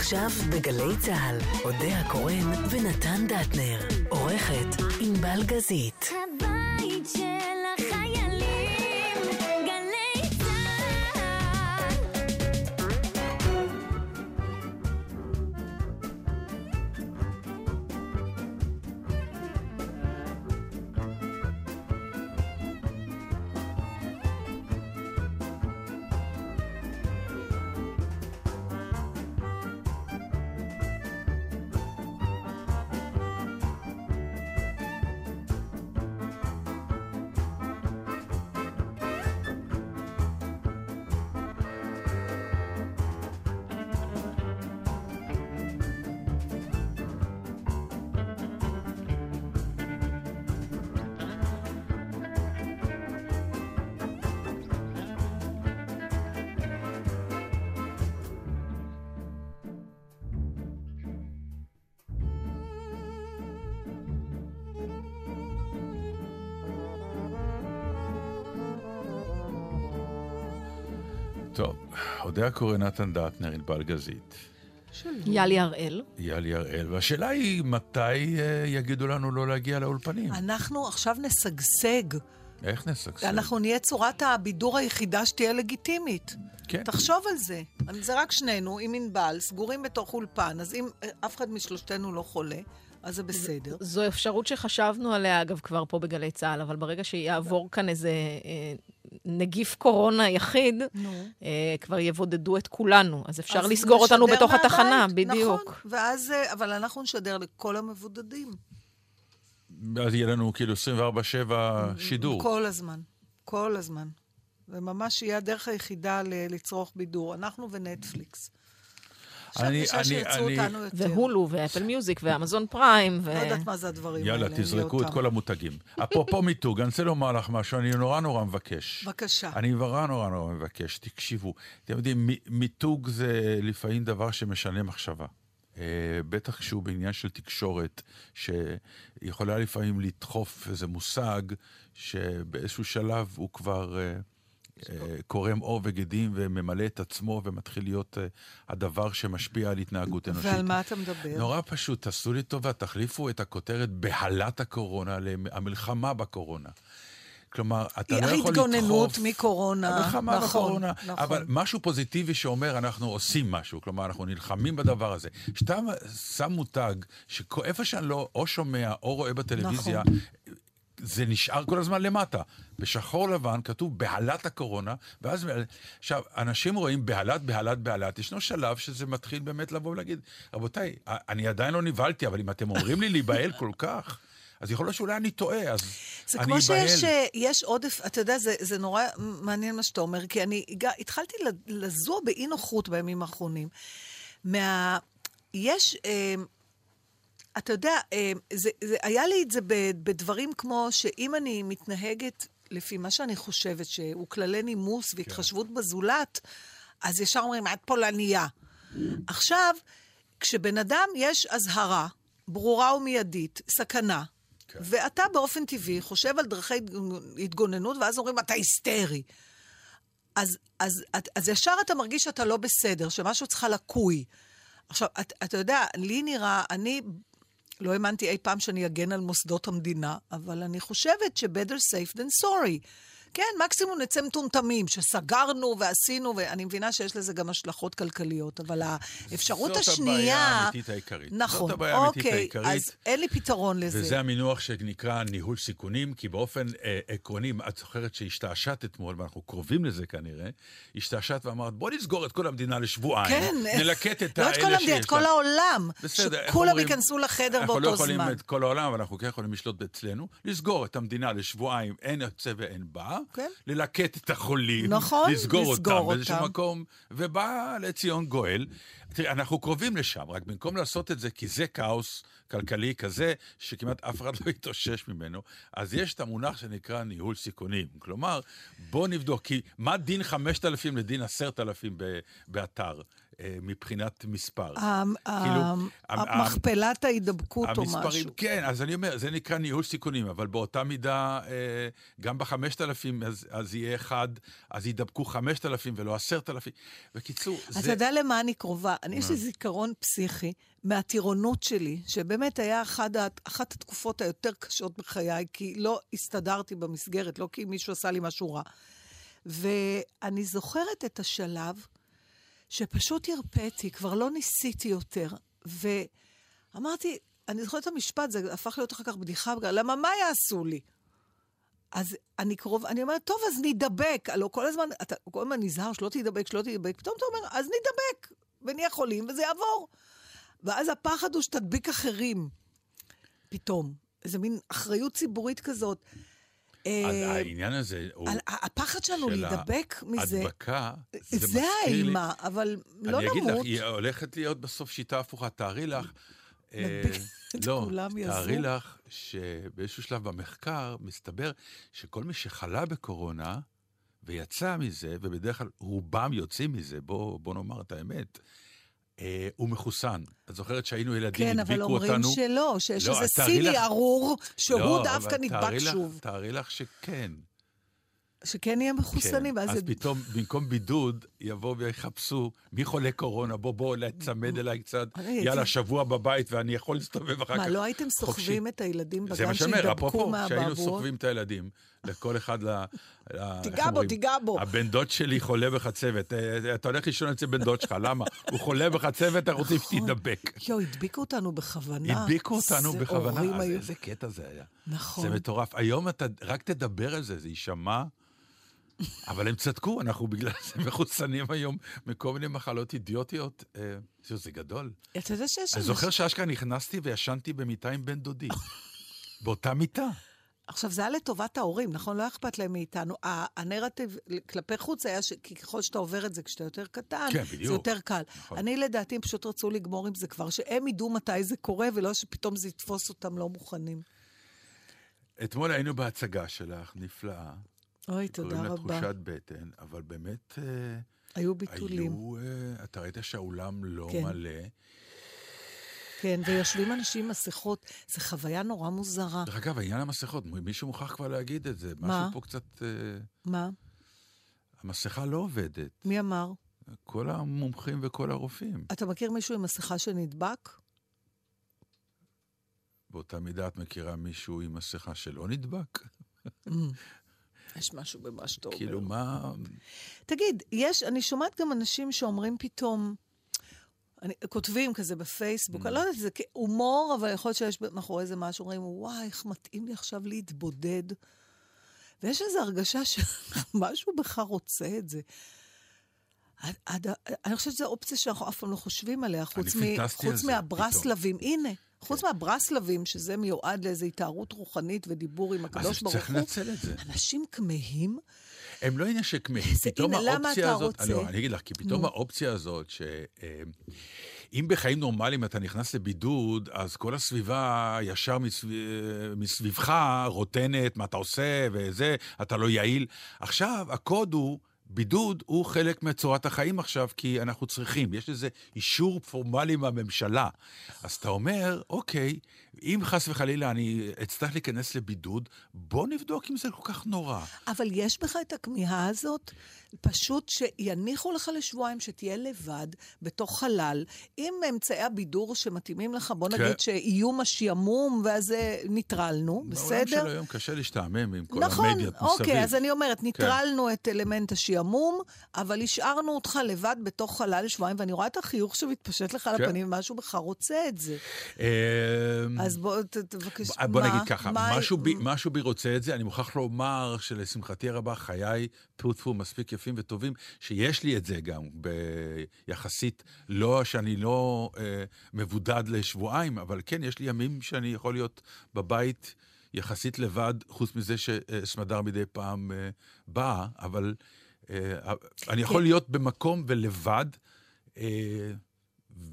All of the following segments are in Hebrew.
עכשיו בגלי צה"ל, אודה הקורן ונתן דטנר. עורכת ענבל גזית. הבית אודה קורא נתן דטנר, ענבל גזית, יאלי הראל. יאלי הראל, והשאלה היא מתי אה, יגידו לנו לא להגיע לאולפנים? אנחנו עכשיו נשגשג. איך נשגשג? אנחנו נהיה צורת הבידור היחידה שתהיה לגיטימית. כן. תחשוב על זה. זה רק שנינו, עם ענבל, סגורים בתוך אולפן, אז אם אה, אף אחד משלושתנו לא חולה, אז זה בסדר. זו אפשרות שחשבנו עליה, אגב, כבר פה בגלי צה"ל, אבל ברגע שיעבור כאן איזה אה, נגיף קורונה יחיד, נו. אה, כבר יבודדו את כולנו. אז אפשר אז לסגור אותנו בתוך מהבית, התחנה, בדיוק. נכון, ואז, אה, אבל אנחנו נשדר לכל המבודדים. ואז יהיה לנו כאילו 24-7 שידור. כל הזמן. כל הזמן. וממש יהיה הדרך היחידה ל- לצרוך בידור. אנחנו ונטפליקס. אני- אני- אני- אותנו יותר. והולו, ואפל מיוזיק, ואמזון פריים, ו... לא יודעת מה זה הדברים יאללה, האלה. תזרקו להיות את כל המותגים. אפרופו מיתוג, אני רוצה לומר לך משהו, אני נורא נורא מבקש. בבקשה. אני נורא נורא נורא מבקש, תקשיבו. אתם יודעים, מי- מיתוג זה לפעמים דבר שמשנה מחשבה. אה, בטח כשהוא בעניין של תקשורת, שיכולה לפעמים לדחוף איזה מושג שבאיזשהו שלב הוא כבר אה, קורם עור וגידים וממלא את עצמו ומתחיל להיות אה, הדבר שמשפיע על התנהגות אנושית. ועל מה אתה מדבר? נורא פשוט, תעשו לי טובה, תחליפו את הכותרת בהלת הקורונה למלחמה בקורונה. כלומר, אתה לא יכול לדחוף... ההתגוננות מקורונה. המלחמה נכון, בקורונה, נכון. אבל משהו פוזיטיבי שאומר, אנחנו עושים משהו, כלומר, אנחנו נלחמים בדבר הזה. כשאתה שם מותג, שאיפה שאני לא או שומע או רואה בטלוויזיה, נכון. זה נשאר כל הזמן למטה. בשחור לבן כתוב בהלת הקורונה, ואז... עכשיו, אנשים רואים בהלת, בהלת, בהלת. ישנו שלב שזה מתחיל באמת לבוא ולהגיד, רבותיי, אני עדיין לא נבהלתי, אבל אם אתם אומרים לי להיבהל כל כך, אז יכול להיות שאולי אני טועה, אז זה אני כמו אבהל. שיש אה, יש עודף, אתה יודע, זה, זה נורא מעניין מה שאתה אומר, כי אני הגע- התחלתי לזוע באי נוחות בימים האחרונים. מה... יש... אה, אתה יודע, אה, זה, זה, היה לי את זה בדברים כמו שאם אני מתנהגת לפי מה שאני חושבת שהוא כללי נימוס והתחשבות בזולת, אז ישר אומרים, את פולניה. עכשיו, כשבן אדם יש אזהרה ברורה ומיידית, סכנה, כן. ואתה באופן טבעי חושב על דרכי התגוננות, ואז אומרים, אתה היסטרי. אז, אז, אז, אז ישר אתה מרגיש שאתה לא בסדר, שמשהו צריכה לקוי. עכשיו, את, אתה יודע, לי נראה, אני לא האמנתי אי פעם שאני אגן על מוסדות המדינה, אבל אני חושבת ש-better safe than sorry. כן, מקסימום נצא מטומטמים, שסגרנו ועשינו, ואני מבינה שיש לזה גם השלכות כלכליות, אבל האפשרות זאת השנייה... הבעיה האמיתית העיקרית. נכון, זאת הבעיה האמיתית אוקיי, העיקרית. אז אין לי פתרון לזה. וזה המינוח שנקרא ניהול סיכונים, כי באופן אה, עקרוני, את זוכרת שהשתעשעת אתמול, ואנחנו קרובים לזה כנראה, השתעשעת ואמרת, בוא נסגור את כל המדינה לשבועיים. כן. נלקט את לא האלה את כל המדינה, את כל העולם. בסדר, שכולם? ייכנסו לחדר אנחנו באותו לא יכולים זמן. את כל העולם, אבל אנחנו כן יכולים לשלוט אצלנו. לסגור את המדינה לשבועיים, אין יוצא ואין בא. כן. ללקט את החולים. נכון, לסגור לסגור אותם באיזשהו אותם. מקום, ובא לציון גואל. תראי, אנחנו קרובים לשם, רק במקום לעשות את זה, כי זה כאוס כלכלי כזה, שכמעט אף אחד לא יתאושש ממנו, אז יש את המונח שנקרא ניהול סיכונים. כלומר, בוא נבדוק, כי מה דין 5,000 לדין 10,000 ב- באתר? אה, מבחינת מספר. ה- כאילו, ה- ה- מכפלת ההידבקות או משהו. כן, אז אני אומר, זה נקרא ניהול סיכונים, אבל באותה מידה, אה, גם בחמשת אלפים, אז, יהיה אחד, אז ידבקו חמשת אלפים ולא עשרת אלפים. בקיצור, אתה זה... יודע למה אני קרובה? אני, יש לי זיכרון פסיכי מהטירונות שלי, שבאמת היה אחד, אחת התקופות היותר קשות בחיי, כי לא הסתדרתי במסגרת, לא כי מישהו עשה לי משהו רע. ואני זוכרת את השלב שפשוט הרפאתי, כבר לא ניסיתי יותר, ואמרתי, אני זוכרת את המשפט, זה הפך להיות אחר כך בדיחה, למה מה יעשו לי? אז אני קרוב, אני אומרת, טוב, אז נידבק. הלוא כל הזמן, אתה כל הזמן נזהר שלא תידבק, שלא תידבק, פתאום אתה אומר, אז נידבק, ונהיה חולים, וזה יעבור. ואז הפחד הוא שתדביק אחרים, פתאום. איזה מין אחריות ציבורית כזאת. אה, העניין הזה הוא... הפחד שלנו של להידבק מזה, הדבקה, זה זה מזכיר לי... האימה, אבל לא אני אגיד לך. היא הולכת להיות בסוף שיטה הפוכה. תארי לך... אה, לא. תארי לך שבאיזשהו שלב במחקר מסתבר שכל מי שחלה בקורונה ויצא מזה, ובדרך כלל רובם יוצאים מזה, בוא, בוא נאמר את האמת, אה, הוא מחוסן. את זוכרת שהיינו ילדים, כן, הדביקו אבל אותנו... אומרים שלא, שיש לא, איזה סיני לך- ארור, שהוא לא, דווקא אבל נדבק לך- שוב. תארי לך שכן. שכן נהיה מחוסנים, כן. אז זה... פתאום, במקום בידוד, יבואו ויחפשו מי חולה קורונה, בוא, בוא, לצמד אליי קצת, יאללה, שבוע בבית ואני יכול להסתובב אחר כך. מה, לא הייתם. סוחבים את הילדים זה בגן מה שאני אומר, שידבקו אפרופו, שהיינו? סוחבים את הילדים, לכל אחד תיגע בו? תיגע בו. הבן דוד שלי חולה בחצבת. אה, אתה הולך לישון אצל בן דוד שלך, למה? הוא חולה בחצבת, אנחנו רוצים נכון. שתדבק. יואו, הדביקו אותנו בכוונה. הדביקו אותנו בכוונה. איזה קטע זה היה. נכון. זה מטורף. היום אתה רק תדבר על זה, זה יישמע... אבל הם צדקו, אנחנו בגלל זה מחוסנים היום מכל מיני מחלות אידיוטיות. אה, זה- גדול. אתה יודע שיש... אני זוכר שאשכרה נכנסתי וישנתי במיטה עם בן דודי. באותה מיטה. עכשיו, זה היה לטובת ההורים, נכון? לא אכפת להם מאיתנו. הנרטיב כלפי חוץ היה שככל שאתה עובר את זה כשאתה יותר קטן, כן, זה בדיוק. יותר קל. נכון. אני, לדעתי, הם פשוט רצו לגמור עם זה כבר, שהם ידעו מתי זה קורה, ולא שפתאום זה יתפוס אותם לא מוכנים. אתמול היינו בהצגה שלך, נפלאה. אוי, תודה קוראים לה רבה. תחושת בטן, אבל באמת... אה, היו ביטולים. היו... אה, אתה ראית שהאולם לא כן. מלא. כן, ויושבים אנשים עם מסכות, זו חוויה נורא מוזרה. דרך אגב, העניין המסכות, מישהו מוכרח כבר להגיד את זה. מה? משהו פה קצת... אה, מה? המסכה לא עובדת. מי אמר? כל המומחים וכל הרופאים. אתה מכיר מישהו עם מסכה שנדבק? באותה מידה את מכירה מישהו עם מסכה שלא נדבק? יש משהו במה שאתה אומר. כאילו, מה... תגיד, יש, אני שומעת גם אנשים שאומרים פתאום, אני, כותבים כזה בפייסבוק, אני לא יודעת, זה הומור, אבל יכול להיות שיש מאחורי זה משהו, אומרים, וואי, איך מתאים לי עכשיו להתבודד. ויש איזו הרגשה שמשהו בך רוצה את זה. עד, עד, אני חושבת שזו אופציה שאנחנו אף פעם לא חושבים עליה, חוץ, מ, חוץ מהברסלבים. הנה, חוץ מהברסלבים, שזה מיועד לאיזו התארות רוחנית ודיבור עם אז הקדוש ברוך צריך הוא, לנצל את זה. אנשים כמהים, הם לא שכמהים, זה- פתאום למה האופציה אתה הזאת... רוצה? לא, אני אגיד לך, כי פתאום. האופציה הזאת, שאם בחיים נורמליים אתה נכנס לבידוד, אז כל הסביבה ישר מסביב, מסביבך רוטנת, מה אתה עושה וזה, אתה לא יעיל. עכשיו, הקוד הוא... בידוד הוא חלק מצורת החיים עכשיו, כי אנחנו צריכים. יש לזה אישור פורמלי מהממשלה. אז אתה אומר, אוקיי, אם חס וחלילה אני אצטרך להיכנס לבידוד, בוא נבדוק אם זה כל כך נורא. אבל יש בך את הכמיהה הזאת, פשוט שיניחו לך לשבועיים שתהיה לבד, בתוך חלל, עם אמצעי הבידור שמתאימים לך, בוא כן. נגיד שאיום השעמום, ואז ניטרלנו, בעולם של בסדר? היום קשה להשתעמם עם כל נכון, המדיות מסביב. כן. אוקיי, אז אני אומרת, ניטרלנו את אלמנט השעמום, אבל השארנו אותך לבד בתוך חלל לשבועיים, ואני רואה את החיוך שמתפשט לך על כן. הפנים, משהו בך רוצה את זה. אמ, אז בוא, תבקש, בוא מה- נגיד ככה, מה- משהו בי- משהו בי רוצה את זה, אני מוכרח לומר שלשמחתי הרבה, חיי טפו טפו מספיק יפים וטובים, שיש לי את זה גם, ביחסית, לא שאני לא אה, מבודד לשבועיים, אבל כן, יש לי ימים שאני יכול להיות בבית יחסית לבד, חוץ מזה שסמדר מדי פעם אה, באה, אבל אה, אני יכול כן. להיות במקום ולבד. אה,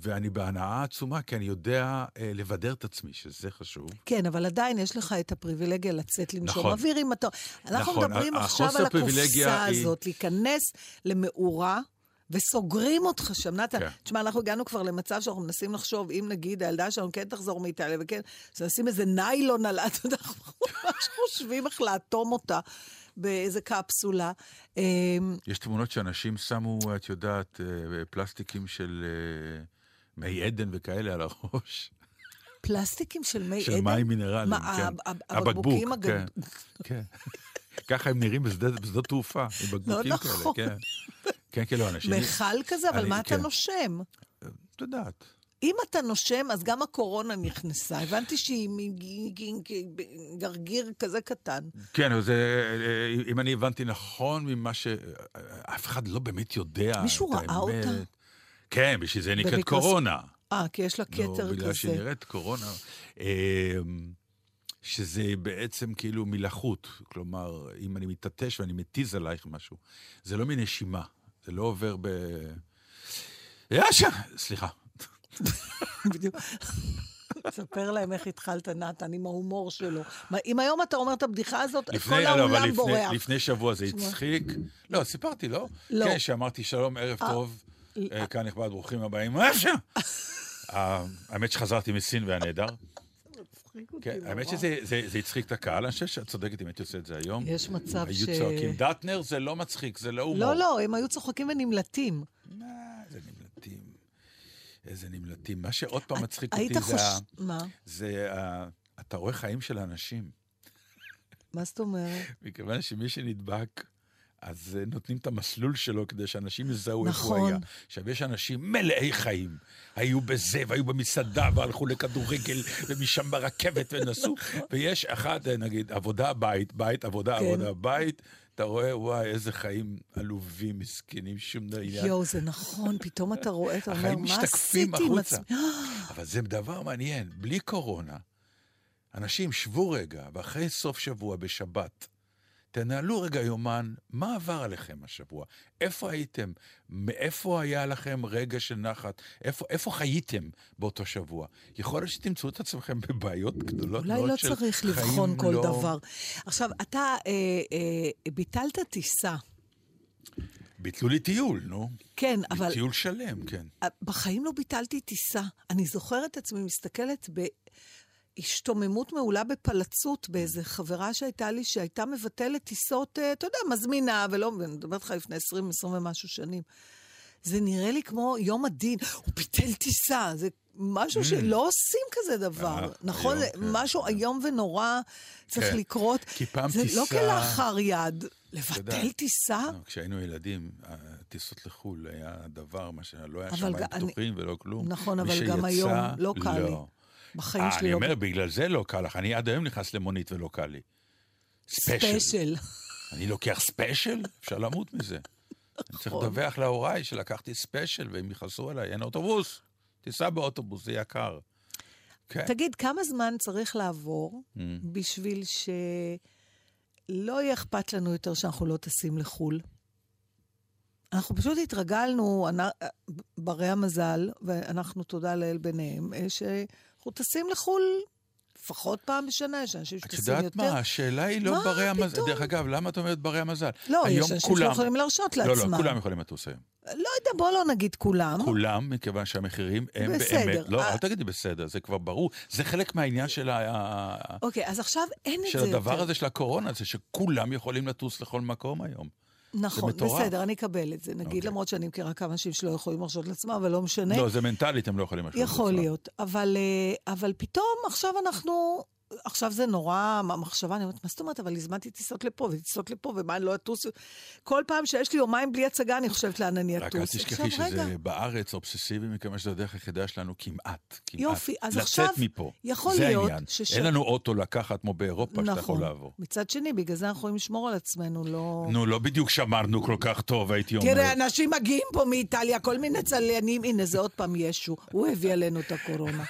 ואני בהנאה עצומה, כי אני יודע אה, לבדר את עצמי, שזה חשוב. כן, אבל עדיין יש לך את הפריבילגיה לצאת לנשום נכון. אוויר אם אתה... אנחנו נכון, מדברים עכשיו על הקופסה היא- הזאת, להיכנס למאורה וסוגרים אותך שם. נתן, כן. תשמע, אנחנו הגענו כבר למצב שאנחנו מנסים לחשוב, אם נגיד הילדה שלנו כן תחזור מאיטליה, וכן, אז נשים איזה ניילון על... אתה יודע, אנחנו ממש חושבים איך לאטום אותה באיזה קפסולה. אמ, יש תמונות שאנשים שמו, את יודעת, אה, פלסטיקים של אה, מי עדן וכאלה על הראש. פלסטיקים של מי של עדן? מים מינרליים, כן. הבקבוקים הבקבוק, הגד... כן. כן. ככה הם נראים בשדות תעופה, עם בקבוקים נכון. כאלה, כן. כן, כן, לא, אנשים... מכל כזה, אבל מה אתה כן. נושם? את יודעת. אם אתה נושם, אז גם הקורונה נכנסה. הבנתי שהיא מגרגיר כזה קטן. כן, אבל זה, אה, אם אני הבנתי נכון ממה ש... אף אחד לא באמת יודע מישהו ראה. אותה? כן, בשביל זה נקראת במיקרוס- קורונה. אה, כי יש לה נו, כתר בגלל שהיא כזה. נראית קורונה. אה, שזה בעצם כאילו מלחות. כלומר, אם אני מתעטש ואני מתיז עלייך משהו, זה לא מנשימה, זה לא עובר ב... יאשה! סליחה. בדיוק. ספר להם איך התחלת, נתן, עם ההומור שלו. אם היום אתה אומר את הבדיחה הזאת, לפני, כל לא, אבל העולם לפני, בורח. לפני שבוע זה. הצחיק. לא, סיפרתי, לא? לא. כן, שאמרתי שלום, ערב אה, טוב, כאן נכבד, ברוכים הבאים. מה אפשר? אה, האמת שחזרתי מסין והיה נהדר. כן. האמת שזה זה- זה הצחיק את הקהל, אני חושב שאת צודקת אם הייתי עושה את זה היום. יש מצב היו ש... צועקים, דטנר זה לא מצחיק, זה לא הומור. לא, לא, הם היו צוחקים ונמלטים. מה, איזה נמלטים. איזה נמלטים. מה שעוד פעם מצחיק אותי היית זה חוש... ה- מה? זה. אתה רואה חיים של אנשים. מה זאת אומרת? מכיוון שמי שנדבק, אז אה, נותנים את המסלול שלו כדי שאנשים יזהו איפה נכון. הוא היה. עכשיו, יש אנשים מלאי חיים. היו בזה, והיו במסעדה, והלכו לכדורגל, ומשם ברכבת ונסעו. ויש אחד, אה, נגיד, עבודה, בית, בית, עבודה, כן. עבודה, בית. אתה רואה, וואי, איזה חיים עלובים, מסכנים, שום עניין. יואו, זה נכון, פתאום אתה רואה, אתה אומר, מה עשיתי עם. עצמי? אבל זה דבר מעניין, בלי קורונה, אנשים שבו רגע, ואחרי סוף שבוע בשבת, תנהלו רגע יומן, מה עבר עליכם השבוע? איפה הייתם? מאיפה היה לכם רגע של נחת? איפה, איפה חייתם באותו שבוע? יכול להיות שתמצאו את עצמכם בבעיות גדולות אולי מאוד לא של צריך חיים לבחון כל לא... דבר. עכשיו, אתה אה, אה, ביטלת טיסה. ביטלו לי טיול, נו. כן, אבל טיול שלם, כן. בחיים לא ביטלתי טיסה. אני זוכרת את עצמי מסתכלת בהשתוממות מעולה בפלצות באיזה חברה שהייתה לי, שהייתה מבטלת טיסות, אה, אתה יודע, מזמינה, ולא, אני מדברת איתך לפני 20, 20 ומשהו שנים. זה נראה לי כמו יום הדין, הוא ביטל טיסה, זה משהו שלא עושים כזה דבר, אה, נכון? היום, זה כן. משהו איום ונורא צריך כן. לקרות. כי פעם זה לא טיסה- כלאחר יד. לבטל טיסה? לא, כשהיינו ילדים, הטיסות לחו"ל היה דבר, מה שלא היה שמיים ג- אני- פתוחים ולא כלום. נכון, אבל גם היום לא קל לי. בחיים אה, שלי אני לא... אומר, בגלל זה לא קל לך. אני עד היום נכנס למונית ולא קל לי. ספיישל. אני לוקח ספיישל? אפשר למות מזה. אני צריך נכון. לדווח להוריי שלקחתי ספיישל והם יכעסו עליי, אין אוטובוס. תיסע באוטובוס, זה יקר. כן. תגיד, כמה זמן צריך לעבור Mm. בשביל שלא יהיה אכפת לנו יותר שאנחנו לא טסים לחו"ל? אנחנו פשוט התרגלנו, ברי המזל, ואנחנו, תודה לאל ביניהם, שאנחנו טסים לחו"ל לפחות פעם בשנה, יש אנשים את שטסים יודעת יותר. מה, השאלה היא לא ברי המזל. דרך אגב, למה את אומרת ברי המזל? לא, יש אנשים כולם- שיכולים להרשות לא, לעצמם. לא, כולם יכולים לטוס היום. לא יודע, בוא לא נגיד כולם. כולם, מכיוון שהמחירים הם בסדר. באמת... לא, אה. אל תגידי בסדר, זה כבר ברור. זה חלק מהעניין של, ה... אוקיי, אז עכשיו אין את של זה יותר. הדבר הזה של הקורונה, זה שכולם יכולים לטוס לכל מקום היום. נכון, מטורף. בסדר, אני אקבל את זה. נגיד, אוקיי. למרות שאני מכירה כמה אנשים שלא יכולים להרשות לעצמם, אבל לא משנה. לא, זה מנטלית, הם לא יכולים יכול לעצמם. להיות. אבל, אה, אבל פתאום עכשיו אנחנו... עכשיו זה נורא, המחשבה, אני אומרת, מה זאת אומרת, אבל הזמנתי טיסות לפה וטיסות לפה, ומה, אני לא אטוס? כל פעם שיש לי יומיים בלי הצגה, אני חושבת לאן אני רק אטוס. אל תשכחי עכשיו, רגע, שזה בארץ אובססיבי, מכיוון שזו הדרך היחידה שלנו כמעט, כמעט. יופי, אז לצאת עכשיו מפה. יכול זה להיות העניין. שש- אין לנו אוטו לקחת כמו באירופה, שאתה יכול נכון. לעבור. מצד שני, בגלל זה אנחנו יכולים לשמור על עצמנו, לא... נו, לא בדיוק שמרנו כל כך טוב, הייתי אומר. תראה, אנשים מגיעים פה מאיטליה, כל מיני צליינים, הנה, זה עוד פעם ישו, הוא הביא עלינו את הקורונה.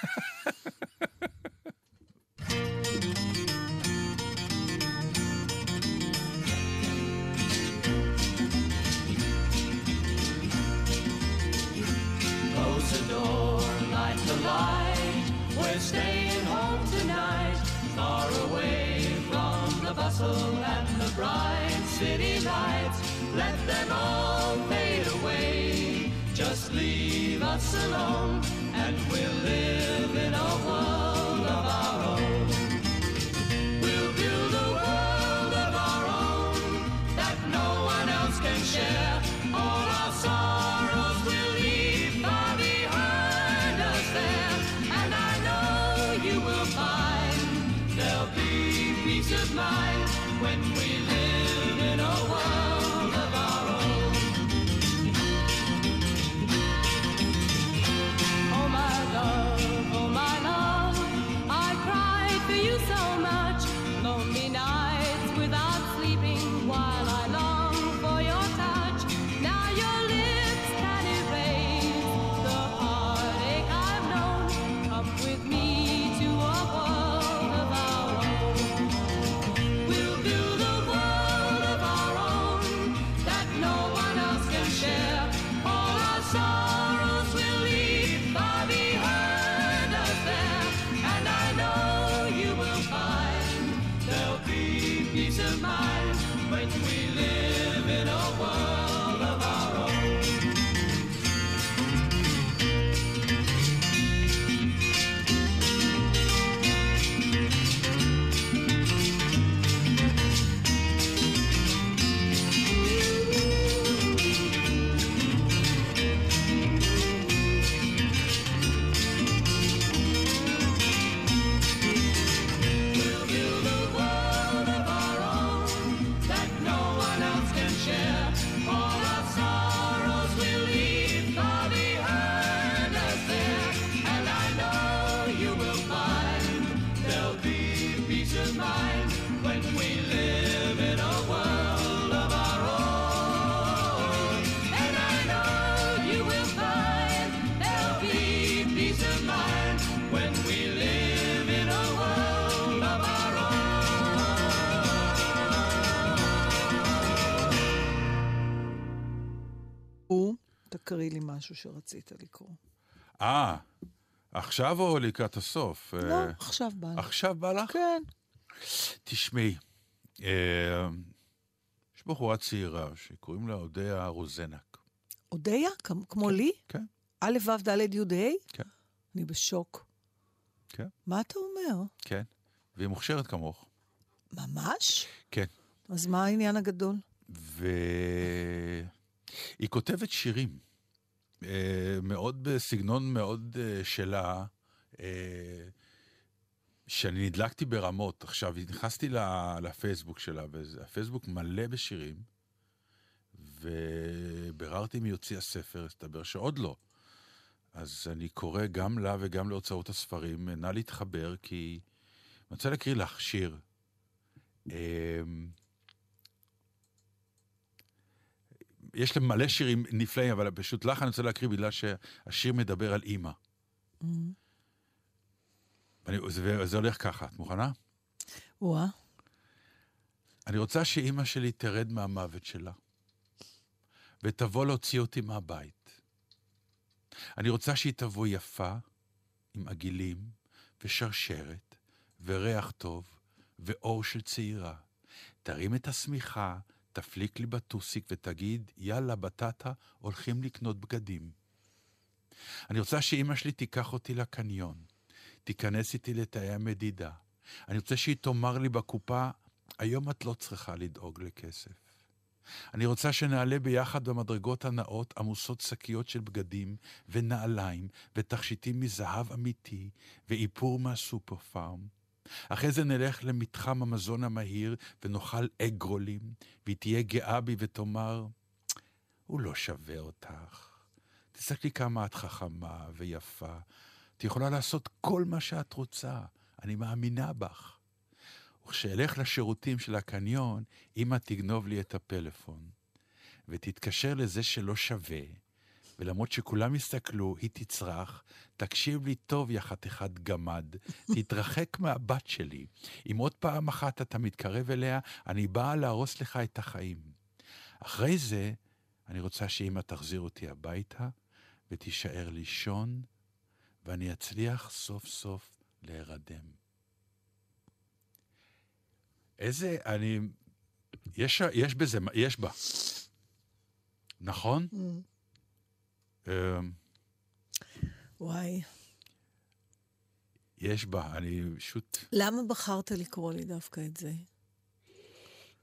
שרצית לקרוא. אה, עכשיו או לקראת הסוף? לא, אה, עכשיו בא לי. עכשיו בא לך? כן. תשמעי, אה, יש בחורה צעירה שקוראים לה אודיה רוזנק. אודיה? כמו- כמו לי? כן, א', ו', ד', י', ה'? כן, אני בשוק. כן, מה אתה אומר? כן. והיא מוכשרת כמוך. ממש? כן. אז מה העניין הגדול? והיא כותבת שירים, אה, מאוד בסגנון מאוד אה, שלה, אה, שאני נדלקתי ברמות. עכשיו, נכנסתי לפייסבוק שלה, והפייסבוק מלא בשירים, וביררתי מי הוציאה ספר, הסתבר שעוד לא. אז אני קורא גם לה וגם להוצאות הספרים, נא להתחבר, כי אני רוצה להקריא לך שיר. יש להם מלא שירים נפלאים, אבל פשוט לך אני רוצה להקריא בגלל שהשיר מדבר על אימא. ואני, זה, זה הולך ככה, את מוכנה? וואה. אני רוצה שאימא שלי תרד מהמוות שלה, ותבוא להוציא אותי מהבית. אני רוצה שהיא תבוא יפה, עם עגילים, ושרשרת, וריח טוב, ואור של צעירה. תרים את השמיכה, תפליק לי בטוסיק ותגיד, יאללה, בטטה, הולכים לקנות בגדים. אני רוצה שאימא שלי תיקח אותי לקניון, תיכנס איתי לתאי המדידה. אני רוצה שהיא תאמר לי בקופה, היום את לא צריכה לדאוג לכסף. אני רוצה שנעלה ביחד במדרגות הנאות עמוסות שקיות של בגדים ונעליים ותכשיטים מזהב אמיתי ואיפור מהסופר פארם. אחרי זה נלך למתחם המזון המהיר ונאכל אגרולים, והיא תהיה גאה בי ותאמר, הוא לא שווה אותך. תסתכלי כמה את חכמה ויפה. את יכולה לעשות כל מה שאת רוצה, אני מאמינה בך. וכשאלך לשירותים של הקניון, אמא תגנוב לי את הפלאפון, ותתקשר לזה שלא שווה, ולמרות שכולם יסתכלו, היא תצרח, תקשיב לי טוב, יא חתיכת גמד, תתרחק מהבת שלי. אם עוד פעם אחת אתה מתקרב אליה, אני באה להרוס לך את החיים. אחרי זה, אני רוצה שאמא תחזיר אותי הביתה, ותישאר לישון, ואני אצליח סוף סוף להירדם. איזה, אני... יש, יש בזה, יש בה. נכון? אמ, וואי. יש בה, אני פשוט... למה בחרת לקרוא לי דווקא את זה?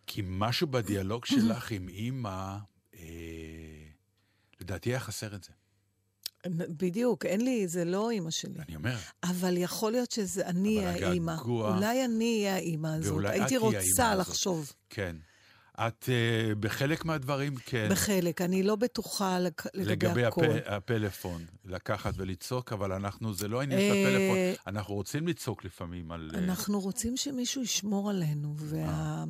כי משהו בדיאלוג שלך עם אימא, אה, לדעתי היה חסר את זה. בדיוק, אין לי, זה לא אימא שלי. אני אומר, אבל יכול להיות שזה אני אבל האימא. אולי אני אהיה האימא הזאת. הייתי רוצה הזאת. לחשוב כן. את אה, בחלק מהדברים, כן. בחלק, אני לא בטוחה לק- לגבי לגבי הכל. הפ... הפלאפון, לקחת ולצעוק, אבל אנחנו, זה לא העניין של אה, הפלאפון. אנחנו רוצים לצעוק לפעמים על... אה, אנחנו רוצים שמישהו ישמור עלינו, וה...